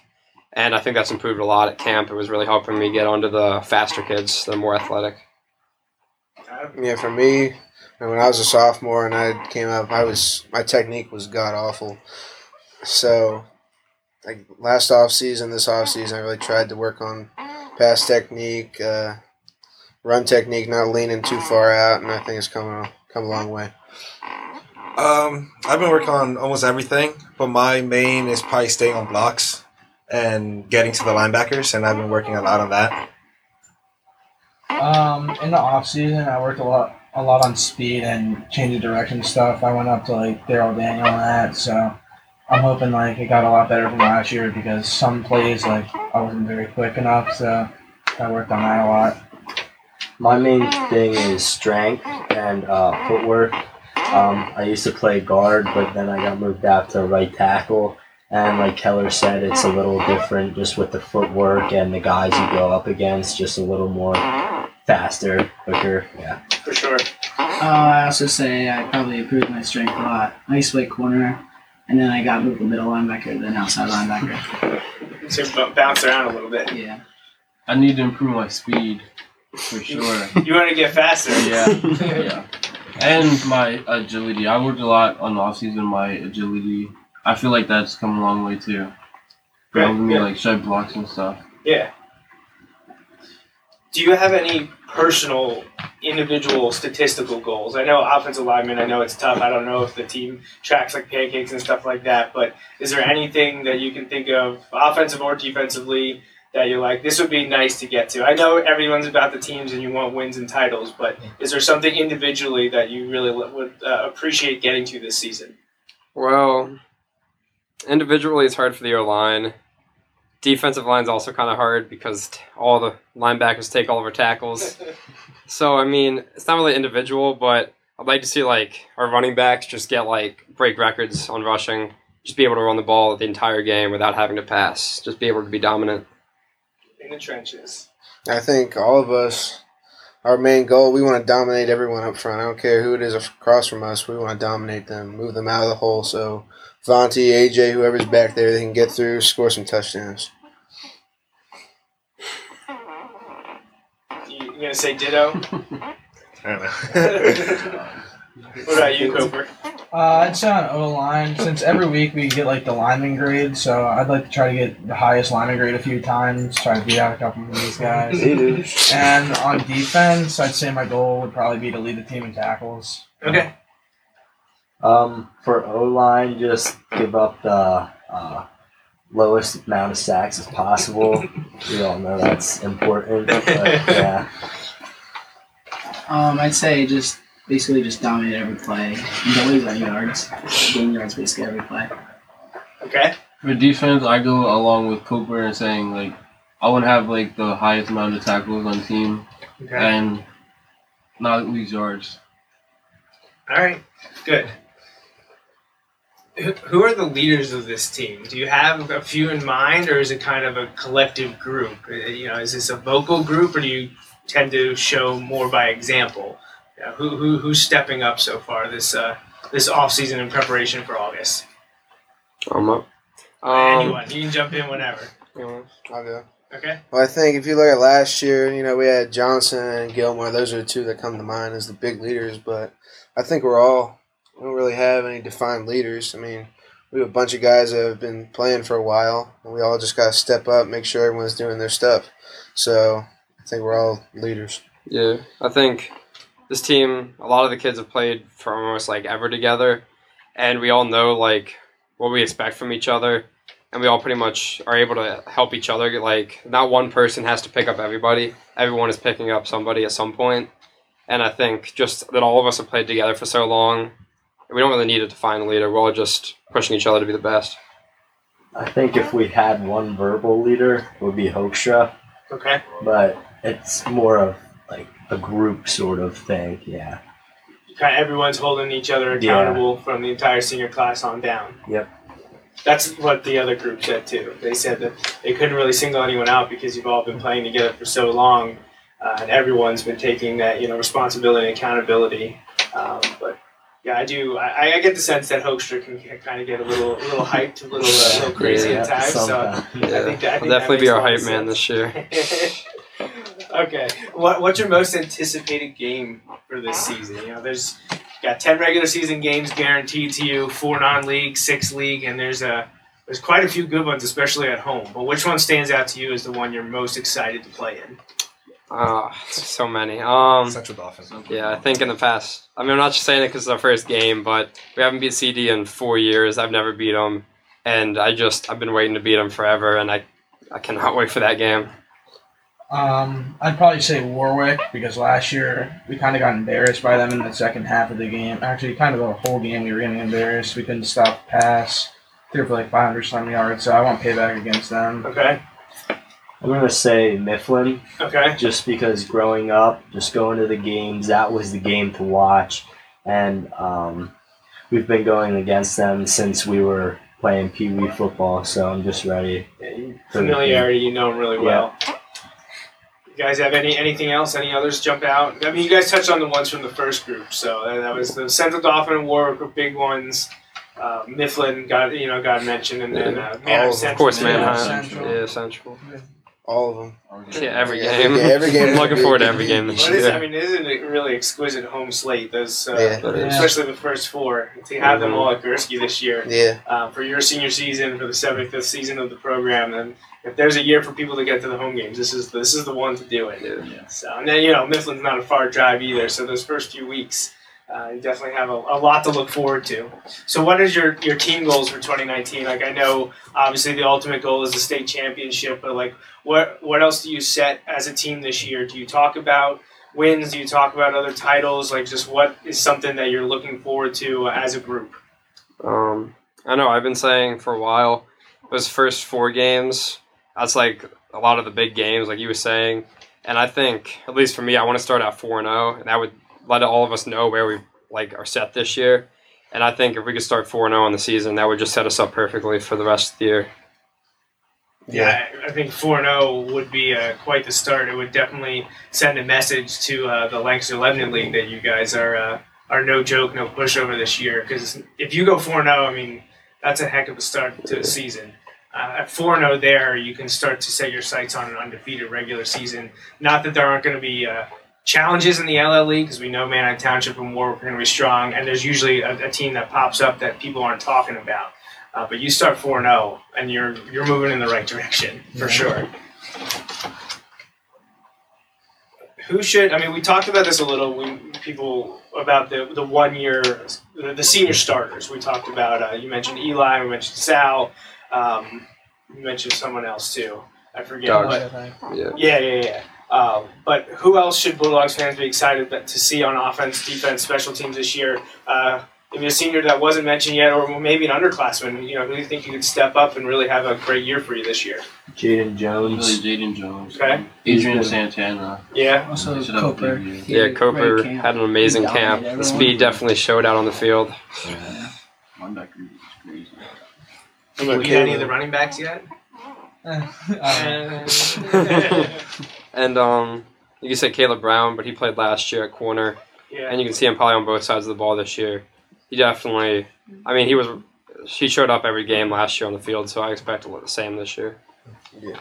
Speaker 10: and I think that's improved a lot at camp. It was really helping me get onto the faster kids, the more athletic.
Speaker 11: Yeah, for me, when I was a sophomore and I came up, I was my technique was god awful. So, like last off season, this off season, I really tried to work on pass technique, uh, run technique, not leaning too far out, and I think it's come a, come a long way.
Speaker 12: Um, I've been working on almost everything, but my main is probably staying on blocks and getting to the linebackers, and I've been working a lot on that.
Speaker 13: Um, in the off season, I worked a lot, a lot on speed and change of direction stuff. I went up to like Daryl Daniel and that, so I'm hoping like it got a lot better from last year because some plays like I wasn't very quick enough, so I worked on that a lot.
Speaker 14: My main thing is strength and uh, footwork. Um, I used to play guard, but then I got moved out to right tackle, And like Keller said, it's a little different just with the footwork and the guys you go up against, just a little more faster, quicker. Yeah.
Speaker 2: For sure.
Speaker 15: Uh, I also say I probably improved my strength a lot. I used to play corner, and then I got moved to middle linebacker, then outside linebacker.
Speaker 2: So b- bounce around a little bit.
Speaker 15: Yeah.
Speaker 16: I need to improve my speed for sure.
Speaker 2: You want to get faster.
Speaker 16: Yeah, yeah. And my agility. I worked a lot on the off season. My agility. I feel like that's come a long way too.
Speaker 2: Right,
Speaker 16: Helping me
Speaker 2: yeah.
Speaker 16: like shed blocks and stuff.
Speaker 2: Yeah. Do you have any personal, individual statistical goals? I know offensive linemen. I know it's tough. I don't know if the team tracks like pancakes and stuff like that. But is there anything that you can think of, offensive or defensively, that you're like, this would be nice to get to? I know everyone's about the teams and you want wins and titles, but is there something individually that you really would uh, appreciate getting to this season?
Speaker 10: Well, individually, it's hard for the O line. Defensive line's also kind of hard because all the linebackers take all of our tackles. so I mean, it's not really individual, but I'd like to see like our running backs just get like break records on rushing, just be able to run the ball the entire game without having to pass, just be able to be dominant.
Speaker 2: In the trenches.
Speaker 11: I think all of us, our main goal, we want to dominate everyone up front. I don't care who it is across from us. We want to dominate them, move them out of the hole. So, Vontae, AJ, whoever's back there, they can get through, score some touchdowns.
Speaker 2: You, you gonna say ditto?
Speaker 12: I don't know.
Speaker 2: What about you, Cooper?
Speaker 13: Uh, I'd say on O line, since every week we get like the lineman grade, so I'd like to try to get the highest lineman grade a few times, try to beat out a couple of these guys. And on defense, I'd say my goal would probably be to lead the team in tackles.
Speaker 2: Okay.
Speaker 14: Um, for O line, just give up the uh, lowest amount of sacks as possible. we all know that's important, but yeah.
Speaker 15: Um, I'd say just basically just dominate every play. And don't lose any yards. Gain yards basically every play.
Speaker 2: Okay.
Speaker 16: For defense, I go along with Cooper and saying like I want to have like the highest amount of tackles on the team
Speaker 2: Okay.
Speaker 16: and not lose yards.
Speaker 2: All right, good. Who who are the leaders of this team? Do you have a few in mind, or is it kind of a collective group? Uh, You know, is this a vocal group, or do you tend to show more by example? You know, who, who who's stepping up so far this uh, this off season in preparation for August?
Speaker 10: Um, um,
Speaker 2: Anyone, you can jump in whenever.
Speaker 11: I'll go.
Speaker 2: Okay.
Speaker 11: Well, I think if you look at last year, you know, we had Johnson and Gilmore. Those are the two that come to mind as the big leaders. But I think we're all, we don't really have any defined leaders. I mean, we have a bunch of guys that have been playing for a while, and we all just got to step up, make sure everyone's doing their stuff. So I think we're all leaders.
Speaker 10: Yeah, I think this team, a lot of the kids have played for almost like ever together, and we all know like what we expect from each other, and we all pretty much are able to help each other. Like, not one person has to pick up everybody; everyone is picking up somebody at some point. And I think just that all of us have played together for so long, we don't really need to define a leader. We're all just pushing each other to be the best.
Speaker 14: I think if we had one verbal leader, it would be Hoekstra,
Speaker 2: Okay.
Speaker 14: but it's more of like a group sort of thing. Yeah.
Speaker 2: Kind of everyone's holding each other
Speaker 14: Yeah.
Speaker 2: accountable from the entire senior class on down.
Speaker 14: Yep.
Speaker 2: That's what the other group said too. They said that they couldn't really single anyone out because you've all been playing together for so long, uh, and everyone's been taking that you know responsibility and accountability. Um, but yeah, I do. I, I get the sense that Hoekstra can kind of get a little, a little hyped, a little, uh, a little crazy
Speaker 10: Yeah,
Speaker 2: at times. So
Speaker 14: sometimes.
Speaker 2: I think that, I think
Speaker 10: I'll
Speaker 2: that
Speaker 10: definitely be our
Speaker 2: a lot
Speaker 10: hype man
Speaker 2: sense.
Speaker 10: this year.
Speaker 2: okay. What what's your most anticipated game for this season? You know, there's got ten regular season games guaranteed to you, four non-league, six league, and there's a there's quite a few good ones, especially at home. But which one stands out to you as the one you're most excited to play in?
Speaker 10: Ah, so many. Um,
Speaker 12: Central Dauphin's.
Speaker 10: Yeah, I think in the past. I mean, I'm not just saying it because it's our first game, but we haven't beat CD in four years. I've never beat them, and I just I've been waiting to beat them forever, and I I cannot wait for that game.
Speaker 13: Um, I'd probably say Warwick because last year we kind of got embarrassed by them in the second half of the game. Actually, kind of the whole game we were getting embarrassed. We couldn't stop the pass. Threw for like 500 some yards, so I want payback against them.
Speaker 2: Okay.
Speaker 14: I'm gonna say Mifflin.
Speaker 2: Okay.
Speaker 14: Just because growing up, just going to the games, that was the game to watch, and um, we've been going against them since we were playing Pee Wee football, so I'm just ready. for
Speaker 2: Familiarity, you know them really
Speaker 14: Yeah.
Speaker 2: Well. You guys have any anything else? Any others jump out? I mean, you guys touched on the ones from the first group, so that, that was the Central Dauphin and Warwick were big ones. Uh, Mifflin got you know got mentioned, and then uh, Manheim
Speaker 10: Of
Speaker 2: Central.
Speaker 10: course,
Speaker 2: Yeah.
Speaker 10: Manheim. Yeah, Central.
Speaker 11: All of them.
Speaker 10: Yeah, every game.
Speaker 11: yeah, every game
Speaker 10: I'm
Speaker 11: is a
Speaker 10: looking forward to every game this
Speaker 2: But it's, I
Speaker 10: year.
Speaker 2: mean, it is a really exquisite home slate. Those, uh,
Speaker 11: Yeah.
Speaker 2: Especially the first four. To have them
Speaker 10: Mhm.
Speaker 2: all at Gursky this year,
Speaker 11: Yeah.
Speaker 2: uh, for your senior season, for the 75th season of the program, then if there's a year for people to get to the home games, this is this is the one to do it. So, and then you know, Mifflin's not a far drive either. So those first few weeks, uh, you definitely have a, a lot to look forward to. So, what is your your team goals for 2019? Like, I know obviously the ultimate goal is the state championship, but like, what what else do you set as a team this year? Do you talk about wins? Do you talk about other titles? Like, just what is something that you're looking forward to as a group?
Speaker 10: Um, I know I've been saying for a while, those first four games, that's like a lot of the big games, like you were saying. And I think, at least for me, I want to start out four and zero, and that would let all of us know where we like are set this year. And I think if we could start four and zero on the season, that would just set us up perfectly for the rest of the year.
Speaker 2: Yeah, I I think 4 and 0 would be uh, quite the start. It would definitely send a message to uh, the Lancaster Lebanon League that you guys are uh, are no joke, no pushover this year. Because if you go 4 and 0, I mean, that's a heck of a start to the season. Uh, at 4 0 there, you can start to set your sights on an undefeated regular season. Not that there aren't going to be uh, challenges in the LL League, because we know Manheim Township and Warwick are going to be strong, and there's usually a, a team that pops up that people aren't talking about. Uh, but you start 4 0, and you're you're moving in the right direction for
Speaker 11: Yeah.
Speaker 2: sure. Who should? I mean, we talked about this a little. We people about the the one year the, the senior starters. We talked about. Uh, you mentioned Eli. We mentioned Sal. Um, you mentioned someone else too. I forget.
Speaker 10: Doug.
Speaker 2: but-
Speaker 10: Yeah.
Speaker 2: yeah, yeah, yeah. Uh, but who else should Bulldogs fans be excited that, to see on offense, defense, special teams this year? Uh, maybe a senior that wasn't mentioned yet, or maybe an underclassman. You know, who do you think you could step up and really have a great year for you this year?
Speaker 14: Jaden Jones.
Speaker 16: Really, Jaden Jones.
Speaker 2: Okay.
Speaker 16: Adrian
Speaker 14: He's.
Speaker 16: Santana.
Speaker 2: Yeah.
Speaker 15: Also,
Speaker 16: They a
Speaker 15: Cooper.
Speaker 16: big year.
Speaker 15: He
Speaker 10: Yeah,
Speaker 15: had a Cooper
Speaker 10: had an amazing camp.
Speaker 15: dominated
Speaker 10: The speed definitely showed out on the field.
Speaker 16: Linebacker is crazy.
Speaker 2: Have you beat any of the running backs yet?
Speaker 10: and um, you can say Caleb Brown, but he played last year at corner,
Speaker 2: Yeah.
Speaker 10: and you can see him probably on both sides of the ball this year. He definitely, I mean, he was, he showed up every game last year on the field, so I expect to look the same this year. Yeah.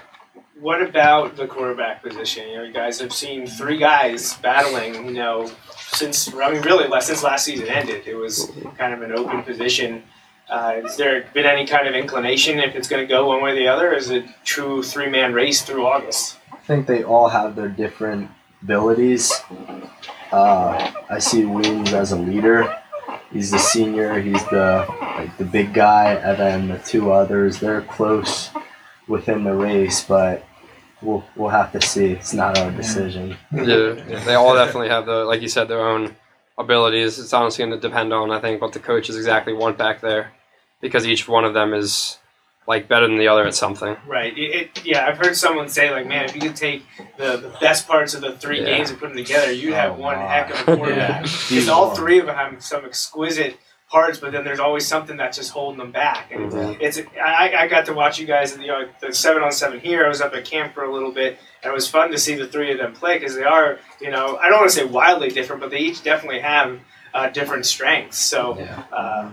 Speaker 2: What about the quarterback position? You know, you guys have seen three guys battling. You know, since I mean, really, since last season ended, it was kind of an open position. Uh, has there been any kind of inclination if it's going to go one way or the other? Or is it true three man race through August?
Speaker 14: I think they all have their different abilities. Uh, I see Weems as a leader. He's the senior. He's the like the big guy, and then the two others they're close within the race, but we'll we'll have to see. It's not our decision.
Speaker 10: Yeah, they all definitely have the, like you said, their own abilities. It's honestly going to depend on, I think, what the coaches exactly want back there, because each one of them is like better than the other at something.
Speaker 2: Right. It, it, yeah, I've heard someone say like, man, if you could take the, the best parts of the three
Speaker 10: Yeah.
Speaker 2: games and put them together, you'd have
Speaker 14: oh,
Speaker 2: one
Speaker 14: wow.
Speaker 2: heck of a quarterback. Because all three of them have some exquisite parts, but then there's always something that's just holding them back. And
Speaker 10: Mhm.
Speaker 2: it's I, I got to watch you guys, you know, the seven on seven here. I was up at camp for a little bit, and it was fun to see the three of them play because they are, you know, I don't want to say wildly different, but they each definitely have uh, different strengths. So. Uh,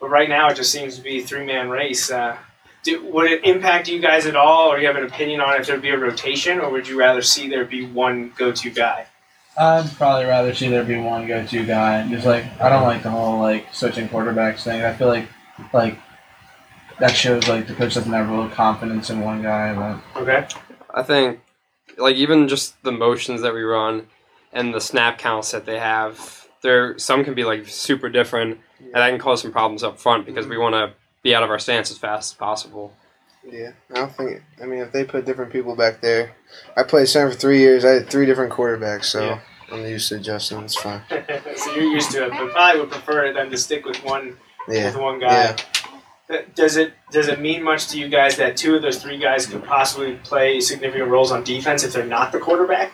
Speaker 2: but right now, it just seems to be three man race. Uh, do, would it impact you guys at all, or you have an opinion on if there'd be a rotation, or would you rather see there be one go to guy?
Speaker 13: I'd probably rather see there be one go-to guy. Just like I don't like the whole like switching quarterbacks thing. I feel like like that shows like the coach doesn't have real confidence in one guy. But
Speaker 2: Okay.
Speaker 10: I think, like even just the motions that we run and the snap counts that they have, there some can be like super different, and that can cause some problems up front because we want to be out of our stance as fast as possible.
Speaker 11: Yeah, I don't think. I mean, if they put different people back there, I played center for three years. I had three different quarterbacks, so
Speaker 2: Yeah.
Speaker 11: I'm used to adjusting. It's fine.
Speaker 2: so you're used to it, but probably would prefer them to stick with one
Speaker 11: Yeah.
Speaker 2: with one guy.
Speaker 11: Yeah.
Speaker 2: Does it does it mean much to you guys that two of those three guys could possibly play significant roles on defense if they're not the quarterback?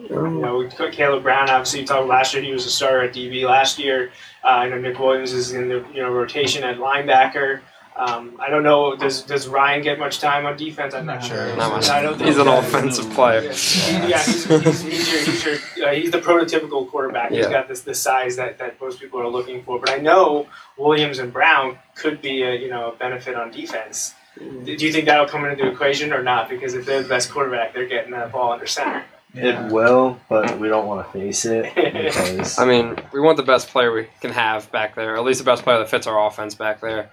Speaker 2: You know, we put Caleb Brown. Obviously, you talked last year. He was a starter at DB last year. Uh, I know Nick Williams is in the you know rotation at linebacker. Um, I don't know. Does does Ryan get much time on defense? I'm not sure.
Speaker 10: Not much.
Speaker 2: I don't think
Speaker 10: He's an offensive player.
Speaker 2: Yeah, He- yeah, he's, he's, he's your, he's, your, uh, he's the prototypical quarterback. He's
Speaker 10: Yeah.
Speaker 2: got this the size that, that most people are looking for. But I know Williams and Brown could be a you know a benefit on defense. Do you think that'll come into the equation or not? Because if they're the best quarterback, they're getting that ball under center.
Speaker 14: It will, but we don't want to face it because
Speaker 10: I mean, we want the best player we can have back there, at least the best player that fits our offense back there.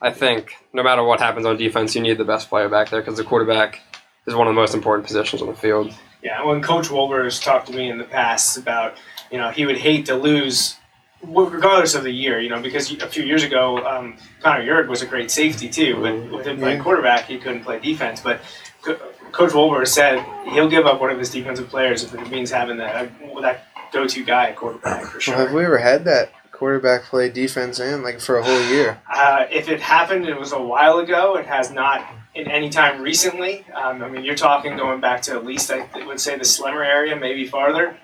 Speaker 10: I think no matter what happens on defense, you need the best player back there because the quarterback is one of the most important positions on the field.
Speaker 2: Yeah, when Coach Wolver has talked to me in the past about, you know, he would hate to lose, regardless of the year, you know, because a few years ago, um, Connor Yurg was a great safety too, but with him playing quarterback, he couldn't play defense. But Co- Coach Wolver said he'll give up one of his defensive players if it means having that uh, that go-to guy at quarterback for sure.
Speaker 11: Well, have we ever had that quarterback play defense and like for a whole year?
Speaker 2: Uh, if it happened, it was a while ago. It has not in any time recently. Um, I mean, you're talking going back to at least I would say the Slimmer area, maybe farther.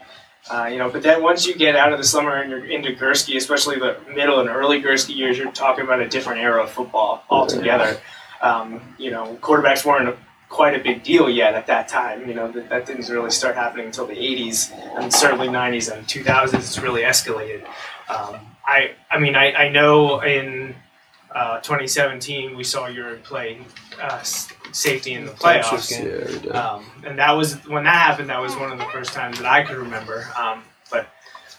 Speaker 2: Uh, you know, but then once you get out of the Slimmer and you're into Gursky, especially the middle and early Gursky years, you're talking about a different era of football altogether. Um, you know, quarterbacks weren't a, quite a big deal yet at that time. You know, that, that didn't really start happening until the 80s and certainly 90s and 2000s. It's really escalated. Um, I, I mean, I, I know in uh, 2017 we saw Europe play uh, safety in the playoffs,
Speaker 10: Yeah, we
Speaker 2: um, and that was when that happened. That was one of the first times that I could remember. Um, but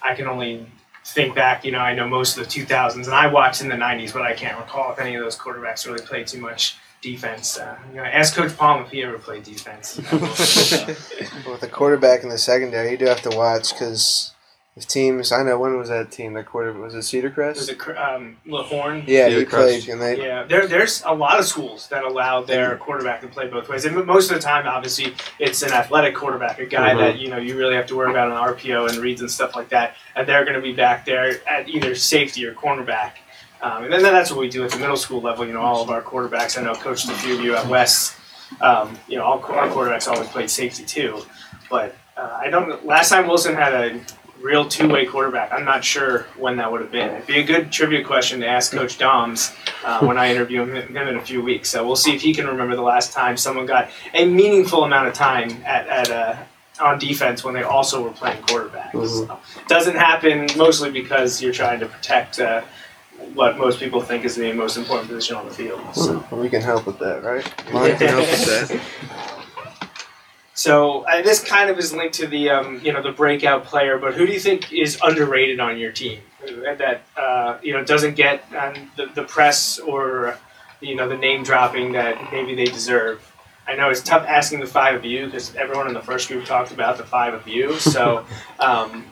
Speaker 2: I can only think back. You know, I know most of the 2000s, and I watched in the 90s, but I can't recall if any of those quarterbacks really played too much defense. Uh, you know, ask Coach Palm if he ever played defense.
Speaker 11: With a quarterback in the secondary, you do have to watch because if teams, I know when was that team? That quarter was it Cedar Crest?
Speaker 2: Was it Cr- um, Lahorn?
Speaker 11: Yeah, he played, and they
Speaker 2: Yeah, there, there's a lot of schools that allow their quarterback to play both ways. And most of the time, obviously, it's an athletic quarterback, a guy
Speaker 10: Mhm.
Speaker 2: that you know you really have to worry about an RPO and reads and stuff like that. And they're going to be back there at either safety or cornerback. Um, and then that's what we do at the middle school level. You know, all of our quarterbacks. I know coached a few of you at West. Um, you know, all our quarterbacks always played safety too. But uh, I don't. Last time Wilson had a real two-way quarterback. I'm not sure when that would have been. It'd be a good trivia question to ask Coach Doms uh, when I interview him, him in a few weeks. So we'll see if he can remember the last time someone got a meaningful amount of time at, at uh, on defense when they also were playing quarterback.
Speaker 10: Mhm.
Speaker 2: So, doesn't happen mostly because you're trying to protect uh, what most people think is the most important position on the field. So.
Speaker 11: we can help with that, right? Mine can help with that.
Speaker 2: So this kind of is linked to the um, you know the breakout player, but who do you think is underrated on your team that uh, you know doesn't get um, the, the press or you know the name dropping that maybe they deserve? I know it's tough asking the five of you because everyone in the first group talked about the five of you. So, um,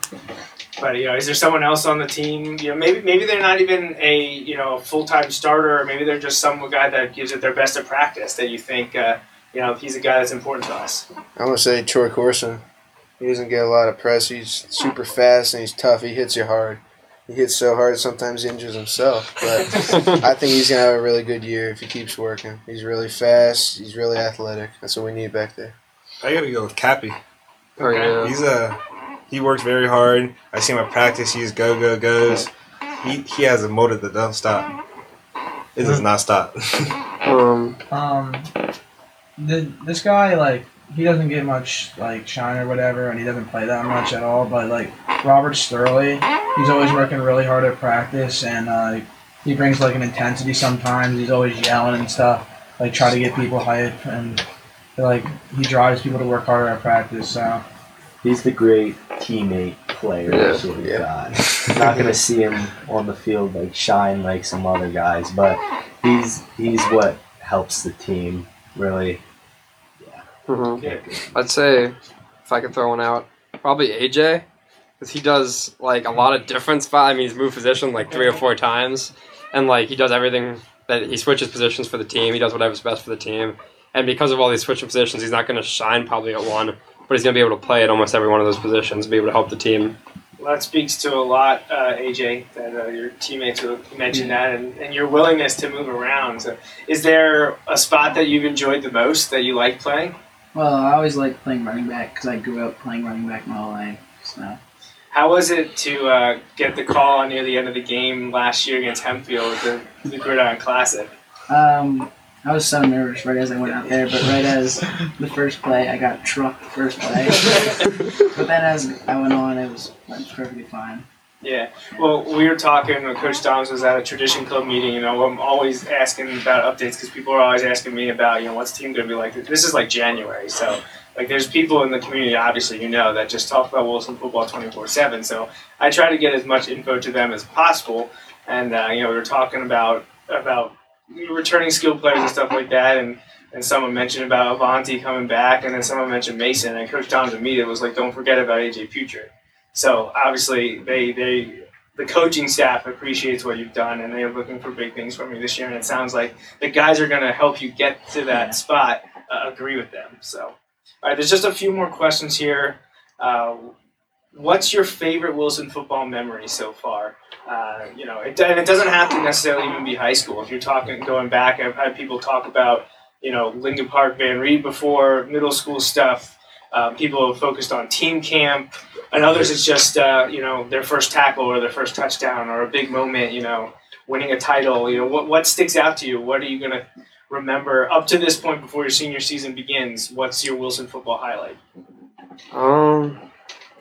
Speaker 2: but you know, is there someone else on the team? You know, maybe maybe they're not even a you know full time starter, or maybe they're just some guy that gives it their best at practice that you think. Uh, you know, he's a guy that's important to us.
Speaker 11: I'm gonna say Troy Corson. He doesn't get a lot of press. He's super fast and he's tough. He hits you hard. He hits so hard sometimes he injures himself. But I think he's gonna have a really good year if he keeps working. He's really fast. He's really athletic. That's what we need back there.
Speaker 12: I gotta go with Cappy.
Speaker 10: Oh, yeah.
Speaker 12: He's a he works very hard. I see him at practice. He's go go goes. He he has a motor that doesn't stop. It does not stop.
Speaker 10: Um,
Speaker 13: Um, the, this guy like he doesn't get much like shine or whatever, and he doesn't play that much at all. But like Robert Sterling, he's always working really hard at practice, and uh, he brings like an intensity. Sometimes he's always yelling and stuff, like try to get people hype, and like he drives people to work harder at practice. So
Speaker 14: he's the great teammate player
Speaker 13: Yeah.
Speaker 14: sort of guy. Not gonna see him on the field like shine like some other guys, but he's he's what helps the team really.
Speaker 10: mhm. I'd say if I could throw one out, probably AJ, because he does like a lot of different spots. I mean, he's moved position like three or four times, and like he does everything that he switches positions for the team. He does whatever's best for the team, and because of all these switching positions, he's not going to shine probably at one, but he's going to be able to play at almost every one of those positions, and be able to help the team.
Speaker 2: Well, that speaks to a lot, uh, AJ, that uh, your teammates will mention that, and, and your willingness to move around. So, is there a spot that you've enjoyed the most that you like playing?
Speaker 15: Well, I always liked playing running back because I grew up playing running back my whole life. So
Speaker 2: How was it to uh, get the call near the end of the game last year against Hempfield the, the Gridiron Classic?
Speaker 15: um, I was so nervous right as I went out there, but right as the first play, I got trucked the first play. but then as I went on, it was went perfectly fine.
Speaker 2: Yeah. Well, we were talking when Coach Doms was at a tradition club meeting. You know, I'm always asking about updates because people are always asking me about, you know, what's the team going to be like. This is like January, so like there's people in the community, obviously, you know, that just talk about Wilson football 24 seven. So I try to get as much info to them as possible. And uh, you know, we were talking about about returning skill players and stuff like that, and. And someone mentioned about Avanti coming back, and then someone mentioned Mason, and Coach Doms immediately was like, "Don't forget about AJ Future." So obviously, they they the coaching staff appreciates what you've done, and they're looking for big things from you this year. And it sounds like the guys are going to help you get to that spot. Uh, agree with them. So, all right, there's just a few more questions here. Uh, what's your favorite Wilson football memory so far? Uh, you know, it, and it doesn't have to necessarily even be high school. If you're talking going back, I've had people talk about you know Lincoln Park, Van Reed before, middle school stuff. Um, people have focused on team camp, and others it's just uh, you know their first tackle or their first touchdown or a big moment. You know, winning a title. You know, what what sticks out to you? What are you gonna remember up to this point before your senior season begins? What's your Wilson football highlight?
Speaker 10: Um,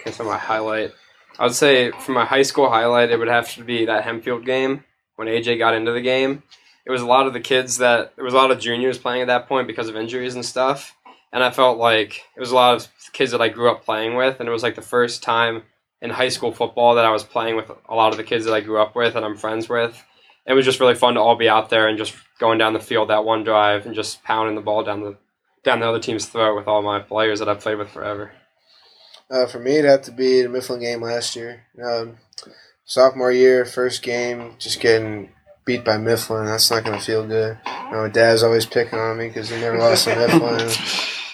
Speaker 10: okay, so my highlight. I would say for my high school highlight, it would have to be that Hempfield game when AJ got into the game. It was a lot of the kids that there was a lot of juniors playing at that point because of injuries and stuff, and I felt like it was a lot of kids that I grew up playing with, and it was like the first time in high school football that I was playing with a lot of the kids that I grew up with and I'm friends with. It was just really fun to all be out there and just going down the field that one drive and just pounding the ball down the down the other team's throat with all my players that I've played with forever.
Speaker 11: Uh, for me, it'd have to be the Mifflin game last year. Um, sophomore year, first game, just getting beat by Mifflin. That's not going to feel good. You know, my dad's always picking on me because he never lost to Mifflin,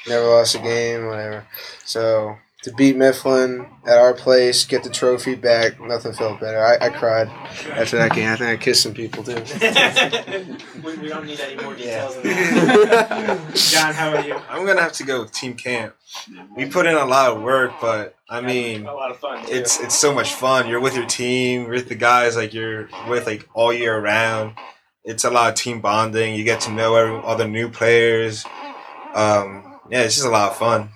Speaker 11: never lost a game, whatever. So to beat Mifflin at our place, get the trophy back, nothing felt better. I, I cried after that game. I think I kissed some people too.
Speaker 2: we, we don't need any more details than that. John, how are you?
Speaker 12: I'm gonna have to go with team camp. We put in a lot of work, but I mean,
Speaker 2: a lot of fun. Too.
Speaker 12: it's it's so much fun. You're with your team, you're with the guys like you're with like all year round. It's a lot of team bonding. You get to know every, all the new players. Um, yeah, it's just a lot of fun.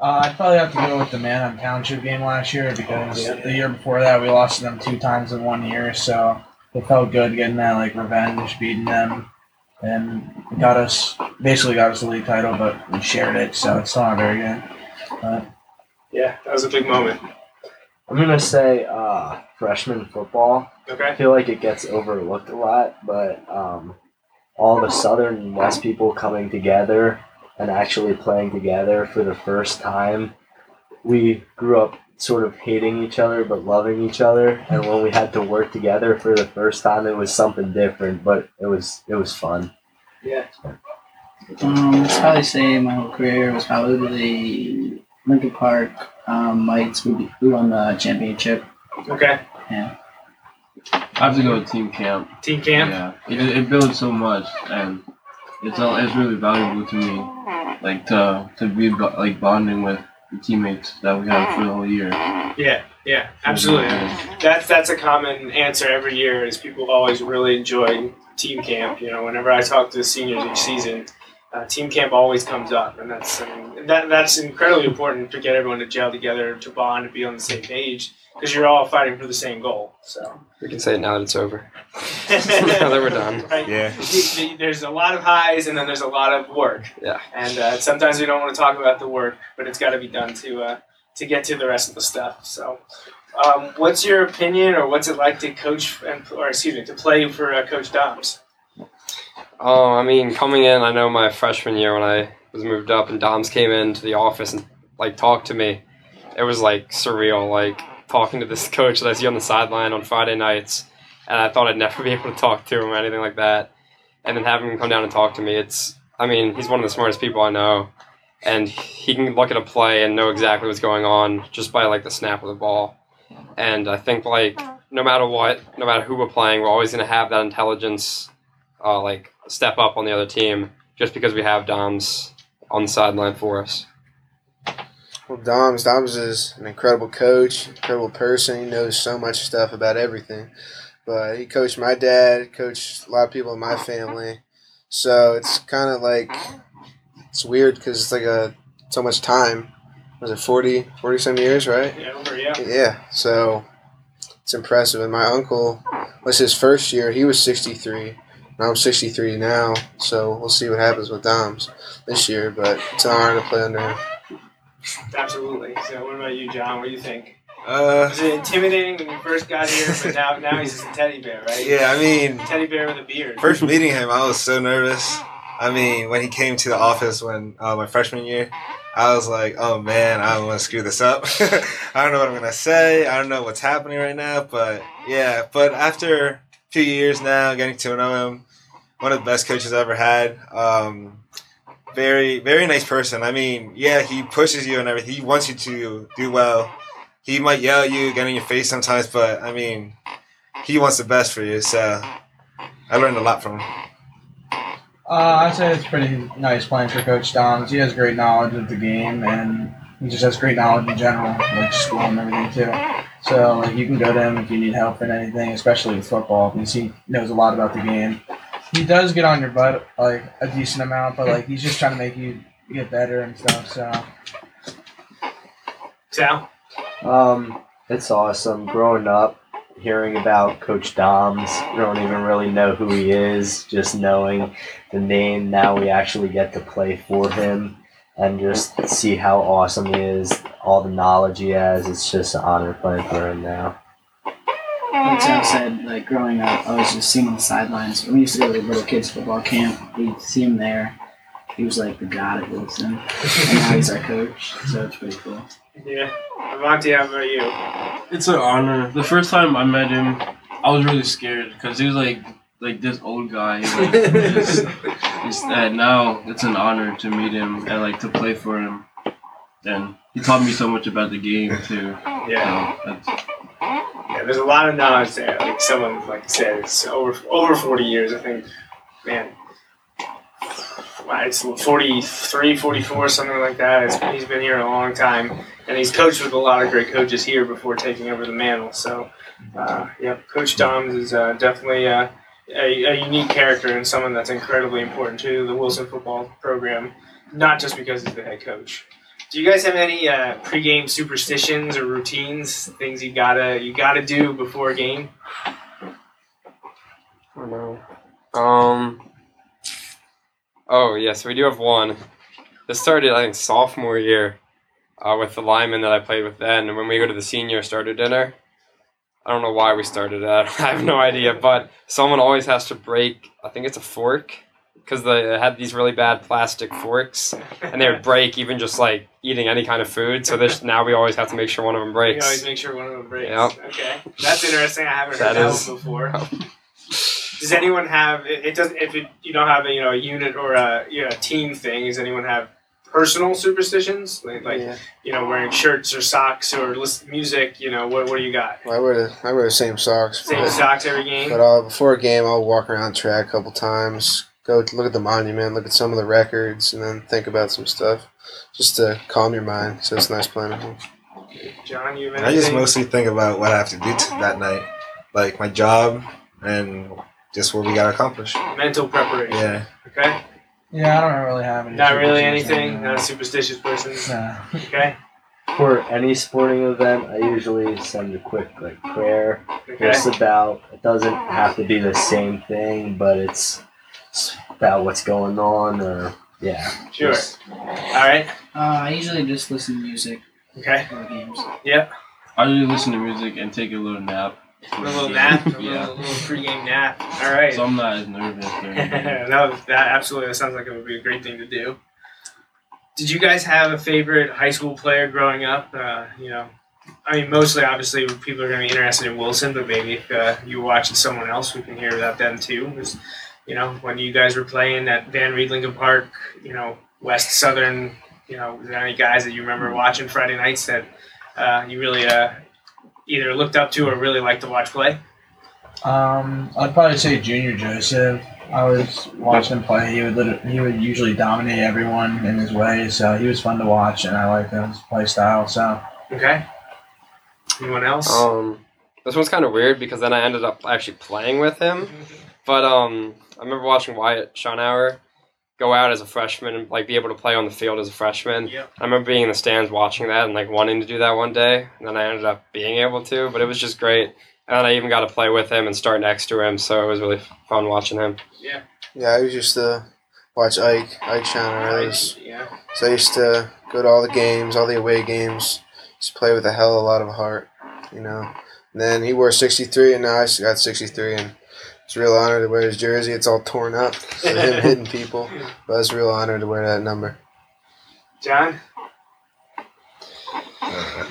Speaker 13: Uh, I'd probably have to go with the Manheim Township game last year because the year before that we lost to them two times in one year, so it felt good getting that like revenge, beating them, and it got us basically got us the league title, but we shared it, so it's still not very good. But
Speaker 2: Yeah, that was a big moment.
Speaker 14: I'm gonna say uh, freshman football.
Speaker 2: Okay.
Speaker 14: I feel like it gets overlooked a lot, but um, all the Southern and West people coming together and actually playing together for the first time. We grew up sort of hating each other but loving each other, and when we had to work together for the first time, it was something different, but it was it was fun.
Speaker 2: Yeah.
Speaker 15: Um, I'd probably say my whole career was probably Lincoln Park um, Mites. We, we won the championship.
Speaker 2: Okay.
Speaker 15: Yeah.
Speaker 16: I have to go with team camp.
Speaker 2: Team camp.
Speaker 16: Yeah, it, it builds so much, and it's all it's really valuable to me, like to to be like bonding with the teammates that we have for the whole year.
Speaker 2: Yeah, yeah, absolutely. That's that's a common answer every year. Is people always really enjoy team camp. You know, whenever I talk to the seniors each season, uh, team camp always comes up, and that's I mean, that that's incredibly important to get everyone to gel together, to bond, to be on the same page, because you're all fighting for the same goal. So.
Speaker 10: We can say it now that it's over. now that we're done.
Speaker 2: Right?
Speaker 12: Yeah.
Speaker 2: The- the- There's a lot of highs and then there's a lot of work.
Speaker 10: Yeah.
Speaker 2: And uh, sometimes we don't want to talk about the work, but it's got to be done to uh, to get to the rest of the stuff. So, um, what's your opinion, or what's it like to coach and or excuse me, to play for uh, Coach Doms?
Speaker 10: Oh, I mean, coming in, I know my freshman year when I was moved up and Doms came into the office and like talked to me, it was like surreal, like talking to this coach that I see on the sideline on Friday nights, and I thought I'd never be able to talk to him or anything like that, and then having him come down and talk to me, it's, I mean, he's one of the smartest people I know, and he can look at a play and know exactly what's going on just by like the snap of the ball, and I think like no matter what, no matter who we're playing, we're always gonna have that intelligence uh, like step up on the other team just because we have Doms on the sideline for us.
Speaker 11: Well, Dom's Dom's is an incredible coach, incredible person. He knows so much stuff about everything. But he coached my dad, coached a lot of people in my family. So it's kind of like it's weird because it's like a so much time. Was it 40, 40 some years, right?
Speaker 2: Yeah, over, yeah.
Speaker 11: Yeah. So it's impressive. And my uncle was his first year. He was 63. And I'm 63 now. So we'll see what happens with Dom's this year. But it's an honor to play under him.
Speaker 2: Absolutely. So, what about you, John? What do you think?
Speaker 12: Uh,
Speaker 2: Was it intimidating when you first got here, but now now he's just a teddy bear, right?
Speaker 12: Yeah, I mean,
Speaker 2: teddy bear with a beard.
Speaker 12: First meeting him, I was so nervous. I mean, when he came to the office when uh, my freshman year, I was like, "Oh man, I'm gonna screw this up. I don't know what I'm gonna say. I don't know what's happening right now." But yeah, but after a few years now, getting to know him, one of the best coaches I ever had. Um, very, very nice person. I mean, yeah, he pushes you and everything. He wants you to do well. He might yell at you, get in your face sometimes, but I mean, he wants the best for you. So I learned a lot from him.
Speaker 13: Uh, I'd say it's pretty nice playing for Coach Doms. He has great knowledge of the game, and he just has great knowledge in general, like school and everything too. So like you can go to him if you need help in anything, especially with football, because he knows a lot about the game. He does get on your butt like a decent amount, but like he's just trying to make you get better and stuff. So
Speaker 2: Sal?
Speaker 14: Um, it's awesome. Growing up, hearing about Coach Doms, you don't even really know who he is. Just knowing the name, now we actually get to play for him and just see how awesome he is, all the knowledge he has. It's just an honor playing for him now.
Speaker 15: Like Sal said, like growing up, I was just seeing on the sidelines. When we used to go to the little kids football camp, we'd see him there. He was like the god at Wilson, and now he's our coach. So it's pretty cool.
Speaker 2: Yeah. Avanti, how about you?
Speaker 16: It's an honor. The first time I met him, I was really scared because he was like like this old guy. Like, just, just, and now it's an honor to meet him and like to play for him. And he taught me so much about the game too.
Speaker 2: Yeah.
Speaker 16: So that's,
Speaker 2: Yeah, there's a lot of knowledge there. Like someone, like said, it's over over 40 years. I think, man, it's 43, 44, something like that. It's, he's been here a long time, and he's coached with a lot of great coaches here before taking over the mantle. So, uh, yeah, Coach Doms is uh, definitely uh, a, a unique character and someone that's incredibly important to the Wilson football program, not just because he's the head coach. Do you guys have any uh, pregame superstitions or routines, things you gotta you gotta do before a game?
Speaker 10: Don't know. Um. Oh yes, we do have one. This started I think sophomore year, uh, with the lineman that I played with then. And when we go to the senior starter dinner, I don't know why we started that. I have no idea, but someone always has to break. I think it's a fork, because they had these really bad plastic forks, and they would break even just like eating any kind of food. So this now we always have to make sure one of them
Speaker 2: You
Speaker 10: breaks.
Speaker 2: always make sure one of them breaks.
Speaker 10: Yep.
Speaker 2: Okay, that's interesting. I haven't
Speaker 10: That
Speaker 2: heard that,
Speaker 10: is-
Speaker 2: one before. Does anyone have? It, it doesn't. If it, you don't have a you know a unit or a you know, a team thing, does anyone have personal superstitions like, like you know wearing shirts or socks or listen music? You know what what do you got?
Speaker 11: Well, I wear the I wear the same socks.
Speaker 2: Same
Speaker 11: but-
Speaker 2: socks every game.
Speaker 11: But uh, before a game, I'll walk around the track a couple times, go look at the monument, look at some of the records, and then think about some stuff, just to calm your mind. So it's nice playing at home.
Speaker 2: John, you have
Speaker 12: I just mostly think about what I have to do to that night, like my job and just what we got to accomplish.
Speaker 2: mental preparation.
Speaker 12: Yeah.
Speaker 2: Okay.
Speaker 13: yeah, I don't really have any.
Speaker 2: Not really anything. Not a superstitious person.
Speaker 13: Nah.
Speaker 2: Okay.
Speaker 14: For any sporting event, I usually send a quick like prayer,
Speaker 2: Okay.
Speaker 14: just about. It doesn't have to be the same thing, but it's, it's about what's going on, or yeah.
Speaker 2: Sure.
Speaker 14: just-
Speaker 2: All right.
Speaker 15: Uh, I usually just listen to music.
Speaker 2: Okay.
Speaker 15: For games.
Speaker 2: Yep.
Speaker 16: I usually listen to music and take a little nap.
Speaker 2: A little nap, a
Speaker 16: yeah.
Speaker 2: little, little pregame nap. All right.
Speaker 16: So I'm not as nervous. during the game.
Speaker 2: no, that absolutely that sounds like it would be a great thing to do. Did you guys have a favorite high school player growing up? Uh, you know, I mean, mostly obviously people are going to be interested in Wilson, but maybe if uh, you were watching someone else, we can hear about them too. 'Cause, you know, when you guys were playing at Van Reed Lincoln Park, you know, West Southern, you know, was there any guys that you remember watching Friday nights that uh, you really uh, either looked up to or really liked to watch play?
Speaker 13: Um, I'd probably say Junior Joseph. I was watching him play. He would lit- he would usually dominate everyone in his way. So he was fun to watch, and I liked his play style. So
Speaker 2: Okay. Anyone else?
Speaker 10: Um, this one's kind of weird because then I ended up actually playing with him. But um, I remember watching Wyatt Schonauer go out as a freshman and like be able to play on the field as a freshman.
Speaker 2: Yep.
Speaker 10: I remember being in the stands watching that and like wanting to do that one day, and then I ended up being able to. But it was just great, and I even got to play with him and start next to him, so it was really fun watching him.
Speaker 2: Yeah.
Speaker 11: Yeah, I used to watch Ike, Ike Shannon. It was,
Speaker 2: Yeah.
Speaker 11: so I used to go to all the games, all the away games. Just play with a hell of a lot of heart, you know. And then he wore 63, and now I s- got 63, and it's a real honor to wear his jersey. It's all torn up for him hitting people, but it's a real honor to wear that number.
Speaker 2: John?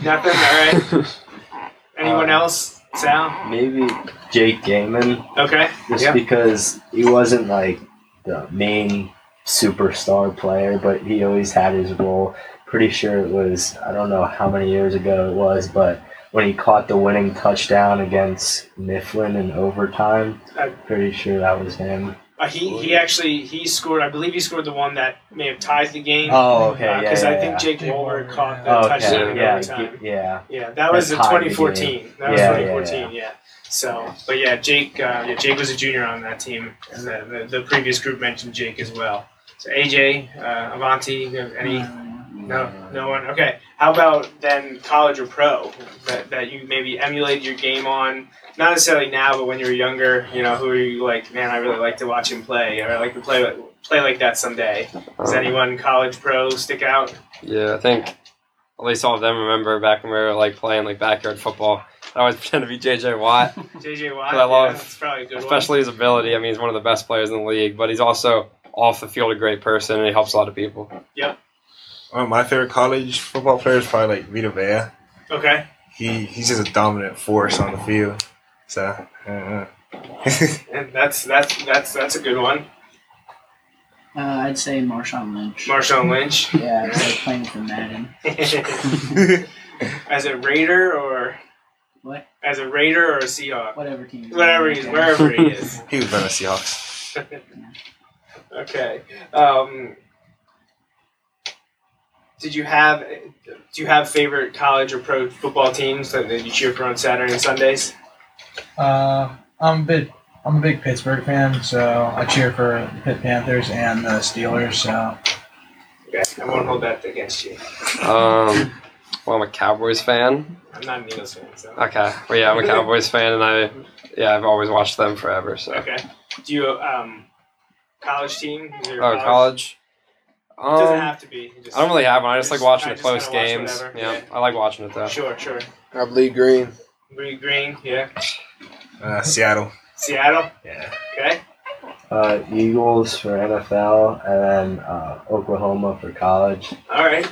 Speaker 2: Nothing? All right. Anyone uh, else? Sal?
Speaker 14: Maybe Jake Gaiman.
Speaker 2: Okay.
Speaker 14: Just
Speaker 2: yeah.
Speaker 14: because he wasn't like the main superstar player, but he always had his role. Pretty sure it was I don't know how many years ago it was, but when he caught the winning touchdown against Mifflin in overtime,
Speaker 2: I'm
Speaker 14: pretty sure that was him.
Speaker 2: Uh, he, he actually he scored. I believe he scored the one that may have tied the game.
Speaker 14: Oh, okay, yeah,
Speaker 2: Because I
Speaker 14: yeah,
Speaker 2: think. Jake Wahlberg caught the
Speaker 14: Okay,
Speaker 2: touchdown in
Speaker 14: yeah,
Speaker 2: overtime.
Speaker 14: yeah.
Speaker 2: Yeah, that was in
Speaker 14: That the
Speaker 2: 2014.
Speaker 14: game.
Speaker 2: That was
Speaker 14: Yeah, yeah,
Speaker 2: 2014. Yeah, So, but yeah, Jake. Uh, yeah, Jake was a junior on that team, and the, the, the previous group mentioned Jake as well. So AJ, uh, Avanti, any? No, no one. Okay. How about then college or pro that, that you maybe emulated your game on? Not necessarily now, but when you were younger, you know, who are you like? Man, I really like to watch him play, or I like to play play like that someday. Does anyone college pro stick out?
Speaker 10: Yeah, I think at least all of them remember back when we were like playing like backyard football. I always pretend to be JJ Watt.
Speaker 2: JJ Watt.
Speaker 10: I love,
Speaker 2: yeah, that's probably a good
Speaker 10: especially his ability. I mean, he's one of the best players in the league, but he's also off the field a great person, and he helps a lot of people.
Speaker 2: Yep.
Speaker 12: One of my favorite college football players is probably like Vita Vea.
Speaker 2: Okay.
Speaker 12: He he's just a dominant force on the field. So uh,
Speaker 2: And that's that's that's that's a good one.
Speaker 15: Uh, I'd say Marshawn Lynch.
Speaker 2: Marshawn Lynch.
Speaker 15: Yeah, it's like playing for Madden.
Speaker 2: As a Raider or
Speaker 15: What?
Speaker 2: as a Raider or a Seahawk?
Speaker 15: Whatever team. he's
Speaker 2: Whatever he's wherever he is.
Speaker 12: he was on the Seahawks.
Speaker 2: okay. Um, did you have do you have favorite college or pro football teams that, that you cheer for on Saturday and Sundays?
Speaker 13: Uh, I'm a big I'm a big Pittsburgh fan, so I cheer for the Pitt Panthers and the Steelers. So
Speaker 2: Okay, I won't hold that against you.
Speaker 10: Um, well, I'm a Cowboys fan.
Speaker 2: I'm not an Eagles fan, so.
Speaker 10: Okay, well, yeah, I'm a Cowboys fan, and I, yeah, I've always watched them forever. So,
Speaker 2: Okay. Do you um college team? Is college? a
Speaker 10: college.
Speaker 2: It doesn't
Speaker 10: Um,
Speaker 2: have to be. Just-
Speaker 10: I don't really have one. I just like watching
Speaker 2: I
Speaker 10: the close games.
Speaker 2: whatever.
Speaker 10: Yeah,
Speaker 2: Yeah.
Speaker 10: I like watching it though.
Speaker 2: Sure, sure.
Speaker 11: I bleed green.
Speaker 2: Green, green, yeah.
Speaker 12: Uh, Seattle.
Speaker 2: Seattle.
Speaker 12: Yeah.
Speaker 2: Okay.
Speaker 14: Uh, Eagles for NFL, and then uh, Oklahoma for college.
Speaker 2: All right.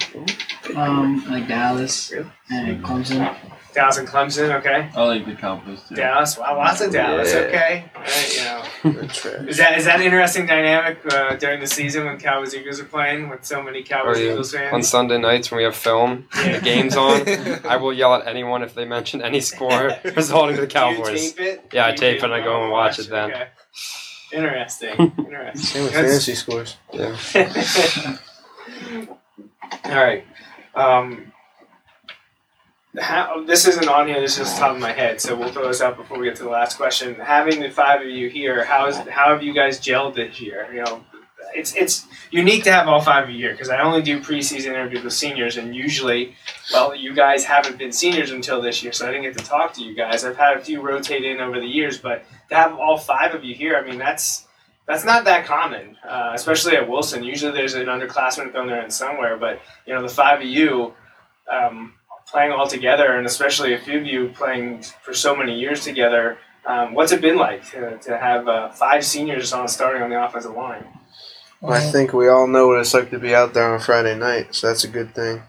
Speaker 15: Um, like Dallas and Clemson.
Speaker 2: Dallas and Clemson. Okay.
Speaker 16: I like the Cowboys too.
Speaker 2: Dallas. Wow, lots of Dallas.
Speaker 16: Yeah.
Speaker 2: Okay. All right, you know. Is that is that an interesting dynamic uh, during the season when Cowboys Eagles are playing with so many
Speaker 10: Or
Speaker 2: Cowboys
Speaker 10: you-
Speaker 2: Eagles fans?
Speaker 10: on Sunday nights when we have film, and the game's on, I will yell at anyone if they mention any score resulting to the
Speaker 2: Do you
Speaker 10: Cowboys.
Speaker 2: tape it?
Speaker 10: Yeah, I
Speaker 2: You
Speaker 10: tape it and I go
Speaker 2: Oh,
Speaker 10: and watch it then.
Speaker 2: Okay. Interesting. Interesting.
Speaker 11: Same with
Speaker 2: That's-
Speaker 11: fantasy scores.
Speaker 10: Yeah.
Speaker 2: All right. Um, how, this isn't on here. This is just top of my head, so we'll throw this out before we get to the last question. Having the five of you here, how is how have you guys gelled this year? You know, it's it's unique to have all five of you here because I only do preseason interviews with seniors, and usually, well, you guys haven't been seniors until this year, so I didn't get to talk to you guys. I've had a few rotate in over the years, but to have all five of you here, I mean, that's that's not that common, uh, especially at Wilson. Usually, there's an underclassman thrown there in somewhere, but you know, the five of you um, playing all together, and especially a few of you playing for so many years together. Um, what's it been like to, to have uh, five seniors on starting on the offensive line?
Speaker 11: Well, I think we all know what it's like to be out there on Friday night, so that's a good thing.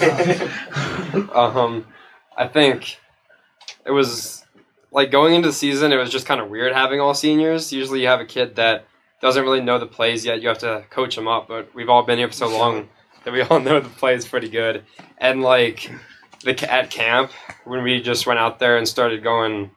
Speaker 10: um, I think it was like going into the season. It was just kind of weird having all seniors. Usually, you have a kid that doesn't really know the plays yet. You have to coach them up. But we've all been here for so long that we all know the plays pretty good. And like the at camp when we just went out there and started going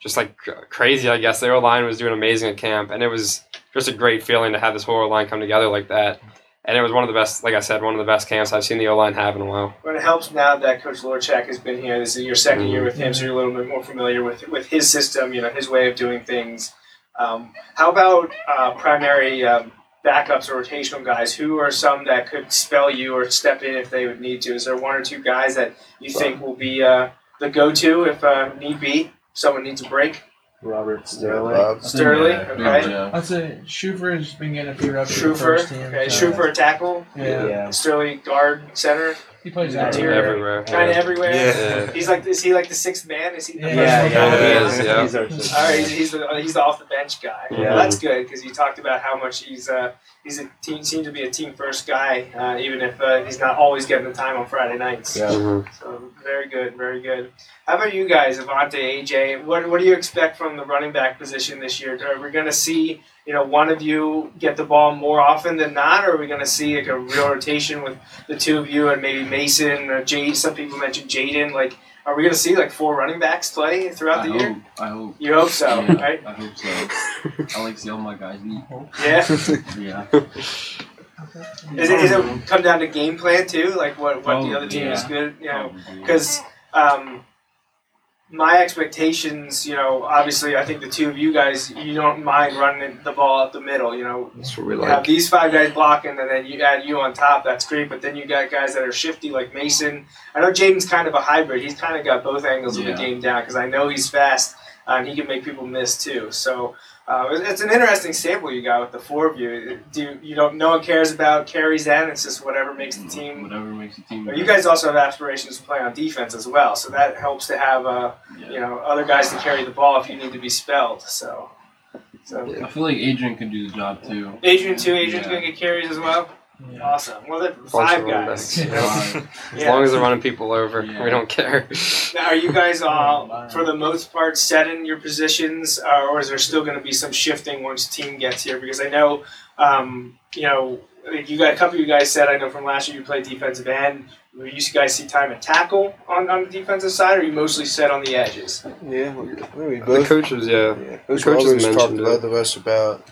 Speaker 10: just like crazy. I guess the O line was doing amazing at camp, and it was just a great feeling to have this whole line come together like that. And it was one of the best, like I said, one of the best camps I've seen the O line have in a while.
Speaker 2: But it helps now that Coach Lorchak has been here. This is your 2nd year with him, so you're a little bit more familiar with with his system, you know, his way of doing things. Um, how about uh, primary um, backups or rotational guys? Who are some that could spell you or step in if they would need to? Is there one or two guys that you think will be uh, the go-to if uh, need be? Someone needs a break.
Speaker 14: Robert Sterling.
Speaker 11: Bob.
Speaker 2: Sterling, okay.
Speaker 13: I'd say Schufer's been getting a few reps. with the
Speaker 2: Schufer,
Speaker 13: first team,
Speaker 2: okay.
Speaker 13: so-
Speaker 2: Schufer, a tackle.
Speaker 13: Yeah.
Speaker 14: Yeah.
Speaker 2: Sterling, guard, center.
Speaker 13: He plays
Speaker 10: Yeah,
Speaker 13: interior.
Speaker 10: everywhere.
Speaker 2: Kind of
Speaker 10: Yeah.
Speaker 2: everywhere.
Speaker 10: Yeah.
Speaker 2: He's like, is he like the sixth man? Is he? The
Speaker 13: Yeah,
Speaker 2: first
Speaker 13: yeah,
Speaker 2: one?
Speaker 10: yeah, he is, yeah.
Speaker 14: He's our.
Speaker 2: All right, he's, he's the he's the off the bench guy.
Speaker 10: Yeah.
Speaker 2: Well, that's good because you talked about how much he's uh, he's a team seems to be a team first guy, uh, even if uh, he's not always getting the time on Friday nights.
Speaker 14: Yeah.
Speaker 10: Mhm.
Speaker 2: So very good, very good. How about you guys, Avanti, AJ? What what do you expect from the running back position this year? Are we going to see you know one of you get the ball more often than not, or are we going to see like a real rotation with the two of you and maybe Mason or Jade? Some people mentioned Jaden. Like, are we going to see like four running backs play throughout
Speaker 16: I
Speaker 2: the
Speaker 16: hope.
Speaker 2: year?
Speaker 16: I hope.
Speaker 2: You hope so,
Speaker 16: Yeah,
Speaker 2: right?
Speaker 16: I hope so. I like to see all my guys eat.
Speaker 2: Yeah.
Speaker 16: Yeah.
Speaker 2: Is it, is it come down to game plan too? Like what, what the
Speaker 16: Oh,
Speaker 2: other team is
Speaker 16: yeah.
Speaker 2: good, you know? Because um, my expectations, you know, obviously, I think the two of you guys, you don't mind running the ball up the middle. You know,
Speaker 10: That's what we
Speaker 2: you
Speaker 10: like.
Speaker 2: have these five guys blocking, and then you add you on top. That's great. But then you got guys that are shifty, like Mason. I know Jaden's kind of a hybrid. He's kind of got both angles of the game down because I know he's fast uh, and he can make people miss too. So. Uh, it's- an interesting sample you got with the four of you. Do you, you don't? No one cares about carries. Then it's just whatever makes the team
Speaker 16: Whatever makes the team.
Speaker 2: but you guys also have aspirations to play on defense as well, so that helps to have uh, you know other guys to carry the ball if you need to be spelled. So, so
Speaker 16: I feel like Adrian could do the job too.
Speaker 2: Adrian too. Adrian's
Speaker 16: Yeah.
Speaker 2: gonna get carries as well.
Speaker 13: Yeah.
Speaker 2: Awesome. Well, then five guys.
Speaker 10: backs, yeah. As
Speaker 2: Yeah.
Speaker 10: long as they're running people over,
Speaker 16: Yeah.
Speaker 10: we don't care.
Speaker 2: Now, are you guys all, for the most part, set in your positions, uh, or is there still going to be some shifting once team gets here? Because I know, um, you know, you got a couple of you guys said I know from last year you played defensive end. Will you guys see time at tackle on, on the defensive side, or are you mostly set on the edges?
Speaker 11: Yeah, we we
Speaker 10: The coaches, yeah.
Speaker 11: Yeah,
Speaker 10: The coaches
Speaker 11: Roberts talked to
Speaker 10: it.
Speaker 11: both of us about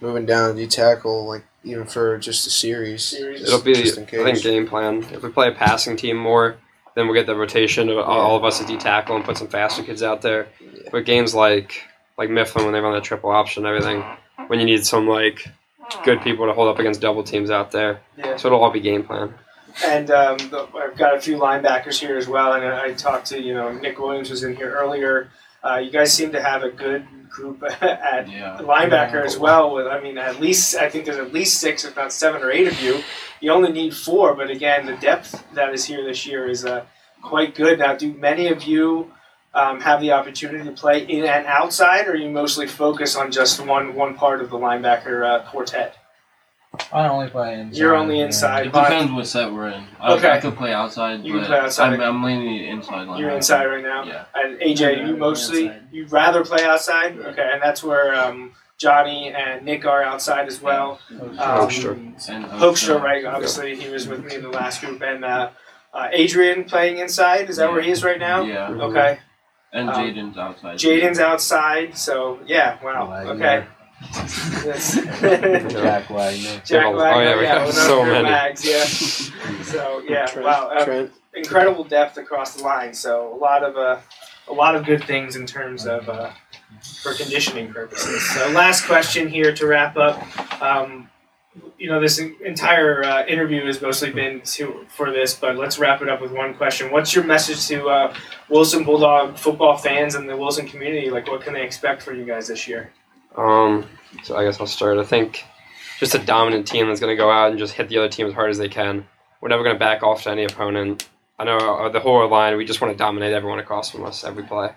Speaker 11: moving down to tackle, like even for just a series.
Speaker 2: Series.
Speaker 10: It'll be,
Speaker 11: just in
Speaker 10: I think, game plan. If we play a passing team more, then we'll get the rotation of all- all of us to D tackle and put some faster kids out there. But games like like Mifflin when they run the triple option and everything, when you need some like good people to hold up against double teams out there,
Speaker 2: Yeah.
Speaker 10: so it'll all be game plan.
Speaker 2: And um, the, I've got a few linebackers here as well. And I talked to, you know, Nick Williams was in here earlier. Uh, you guys seem to have a good group at
Speaker 16: Yeah.
Speaker 2: linebacker as well. With I mean, at least I think there's at least six, if not seven or eight of you. You only need four, but again, the depth that is here this year is uh, quite good. Now, do many of you um, have the opportunity to play in and outside, or you mostly focus on just one one part of the linebacker uh, quartet?
Speaker 13: I only play inside.
Speaker 2: You're only
Speaker 13: yeah.
Speaker 2: inside.
Speaker 16: It depends what set we're in. I,
Speaker 2: Okay.
Speaker 16: I could play outside,
Speaker 2: You can play outside.
Speaker 16: I'm, I'm leaning inside line.
Speaker 2: You're inside right now.
Speaker 16: Yeah.
Speaker 2: And AJ, you mostly you'd rather play outside. Okay, and that's where um, Johnny and Nick are outside as well. Um,
Speaker 10: Hoekstra.
Speaker 16: And
Speaker 2: Hoekstra, right? Obviously, he was with me in the last group, and uh, uh, Adrian playing inside. Is that where he is right now?
Speaker 16: Yeah.
Speaker 2: Okay.
Speaker 16: And
Speaker 2: Um,
Speaker 16: Jaden's outside.
Speaker 2: Jaden's outside. So yeah, wow.
Speaker 14: Wagner.
Speaker 2: Okay. Yes.
Speaker 14: Jack Wagner.
Speaker 2: Jack
Speaker 10: Oh, yeah, we
Speaker 2: yeah,
Speaker 10: have so many.
Speaker 2: Wags, yeah. so yeah,
Speaker 11: Trent,
Speaker 2: wow,
Speaker 11: Trent.
Speaker 2: incredible depth across the line. So a lot of uh, a lot of good things in terms of uh, for conditioning purposes. So last question here to wrap up. Um, you know, this entire uh, interview has mostly been to for this, but let's wrap it up with one question. What's your message to uh, Wilson Bulldog football fans and the Wilson community? Like, what can they expect from you guys this year?
Speaker 10: Um, so I guess I'll start. I think just a dominant team that's going to go out and just hit the other team as hard as they can. We're never going to back off to any opponent. I know uh, the whole line. We just want to dominate everyone across from us every play.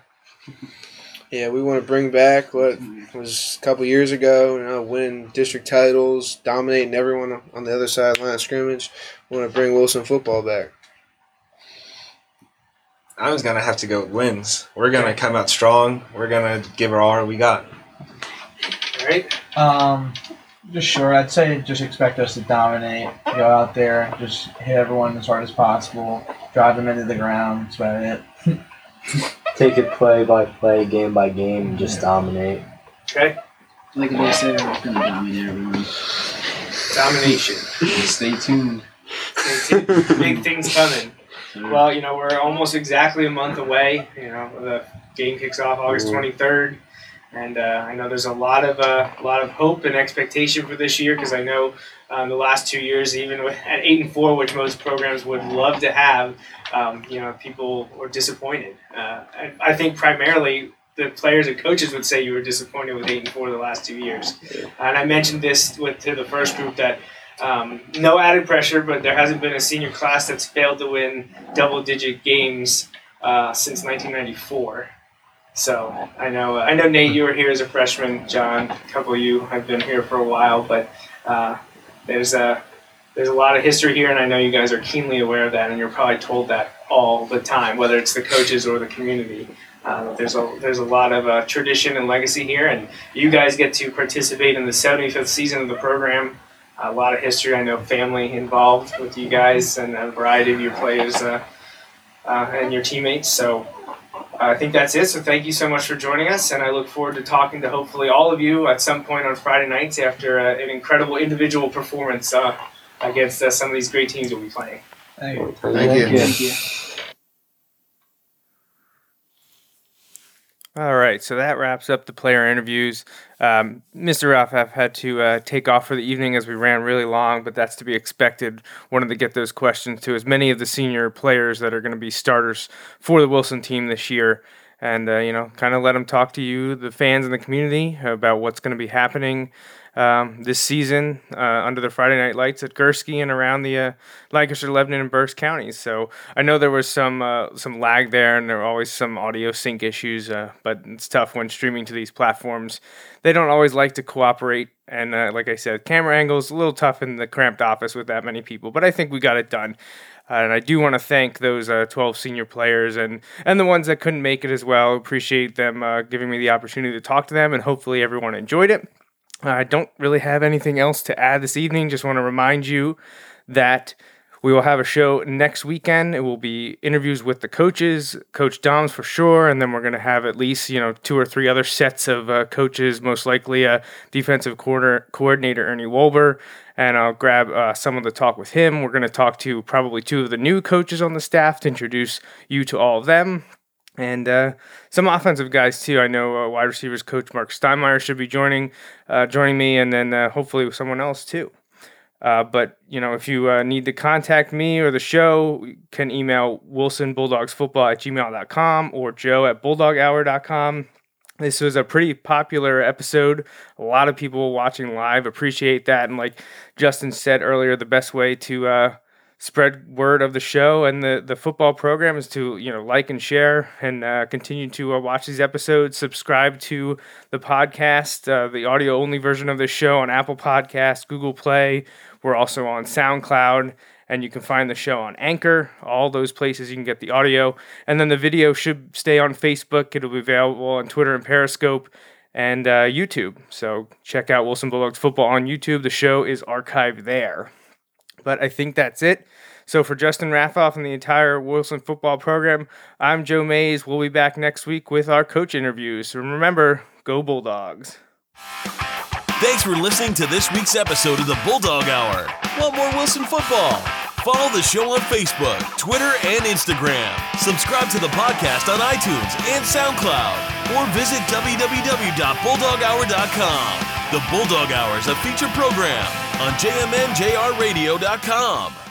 Speaker 11: Yeah, we want to bring back what was a couple years ago. You know, winning district titles, dominating everyone on the other side line of scrimmage. We want to bring Wilson football back.
Speaker 12: I was gonna have to go with wins. We're gonna come out strong. We're gonna give it all we got.
Speaker 2: All right.
Speaker 13: Um, just sure. I'd say just expect us to dominate. Go out there, just hit everyone as hard as possible, drive them into the ground. That's about it.
Speaker 14: take it play by play, game by game, and just dominate.
Speaker 17: Okay.
Speaker 15: Like I said, we're gonna dominate everyone.
Speaker 17: Domination.
Speaker 16: Stay tuned.
Speaker 17: Stay tuned. Big things coming. Well, you know, we're almost exactly a month away. You know, the game kicks off August 23rd, and uh, I know there's a lot of uh, a lot of hope and expectation for this year because I know um, the last two years, even at eight and four, which most programs would love to have, um, you know, people were disappointed. Uh, I, I think primarily the players and coaches would say you were disappointed with eight and four the last two years. And I mentioned this with to the first group that um, no added pressure, but there hasn't been a senior class that's failed to win double-digit games uh, since 1994. So I know I know Nate, you were here as a freshman. John, a couple of you have been here for a while, but uh, there's a there's a lot of history here, and I know you guys are keenly aware of that, and you're probably told that all the time, whether it's the coaches or the community. Uh, there's a there's a lot of uh, tradition and legacy here, and you guys get to participate in the 75th season of the program. A lot of history. I know family involved with you guys and a variety of your players uh, uh, and your teammates. So I think that's it. So thank you so much for joining us, and I look forward to talking to hopefully all of you at some point on Friday nights after uh, an incredible individual performance uh, against uh, some of these great teams we'll be playing.
Speaker 11: Thank you.
Speaker 15: Thank you.
Speaker 2: All right, so that wraps up the player interviews. Um, Mr. Raffaf had to uh, take off for the evening as we ran really long, but that's to be expected. Wanted to get those questions to as many of the senior players that are going to be starters for the Wilson team this year, and uh, you know, kind of let them talk to you, the fans and the community, about what's going to be happening um, this season uh, under the Friday Night Lights at Gursky and around the uh, Lancaster, Lebanon, and Berks counties. So I know there was some uh, some lag there, and there were always some audio sync issues. Uh, but it's tough when streaming to these platforms. They don't always like to cooperate, and uh, like I said, camera angles a little tough in the cramped office with that many people. But I think we got it done. Uh, and I do want to thank those uh, 12 senior players and, and the ones that couldn't make it as well. Appreciate them uh, giving me the opportunity to talk to them, and hopefully everyone enjoyed it. I don't really have anything else to add this evening. Just want to remind you that we will have a show next weekend. It will be interviews with the coaches, Coach Doms for sure, and then we're going to have at least you know two or three other sets of uh, coaches. Most likely, a defensive quarter coordinator Ernie Wolber, and I'll grab uh, some of the talk with him. We're going to talk to probably two of the new coaches on the staff to introduce you to all of them and uh, some offensive guys too. I know uh, wide receivers coach Mark Steinmeier should be joining uh, joining me, and then uh, hopefully someone else too. Uh, but you know, if you uh, need to contact me or the show, you can email Wilson Bulldogs Football at gmail.com or Joe at bulldoghour.com. This was a pretty popular episode. A lot of people watching live appreciate that, and like Justin said earlier, the best way to spread word of the show and the, the football program is to you know like and share and uh, continue to uh, watch these episodes. Subscribe to the podcast uh, the audio only version of the show on apple podcast google play. We're also on soundcloud and you can find the show on anchor. All those places you can get the audio. And then the video should stay on facebook. It'll be available on twitter and periscope and uh, youtube. So check out wilson bulldogs football on youtube. The show is archived there. But I think that's it. So for Justin Raffoff and the entire Wilson football program, I'm Joe Mays. We'll be back next week with our coach interviews. And remember, go Bulldogs.
Speaker 1: Thanks for listening to this week's episode of the Bulldog Hour. Want more Wilson football? Follow the show on Facebook, Twitter, and Instagram. Subscribe to the podcast on iTunes and SoundCloud, or visit www.bulldoghour.com. The Bulldog Hour is a feature program on jmnjrradio.com.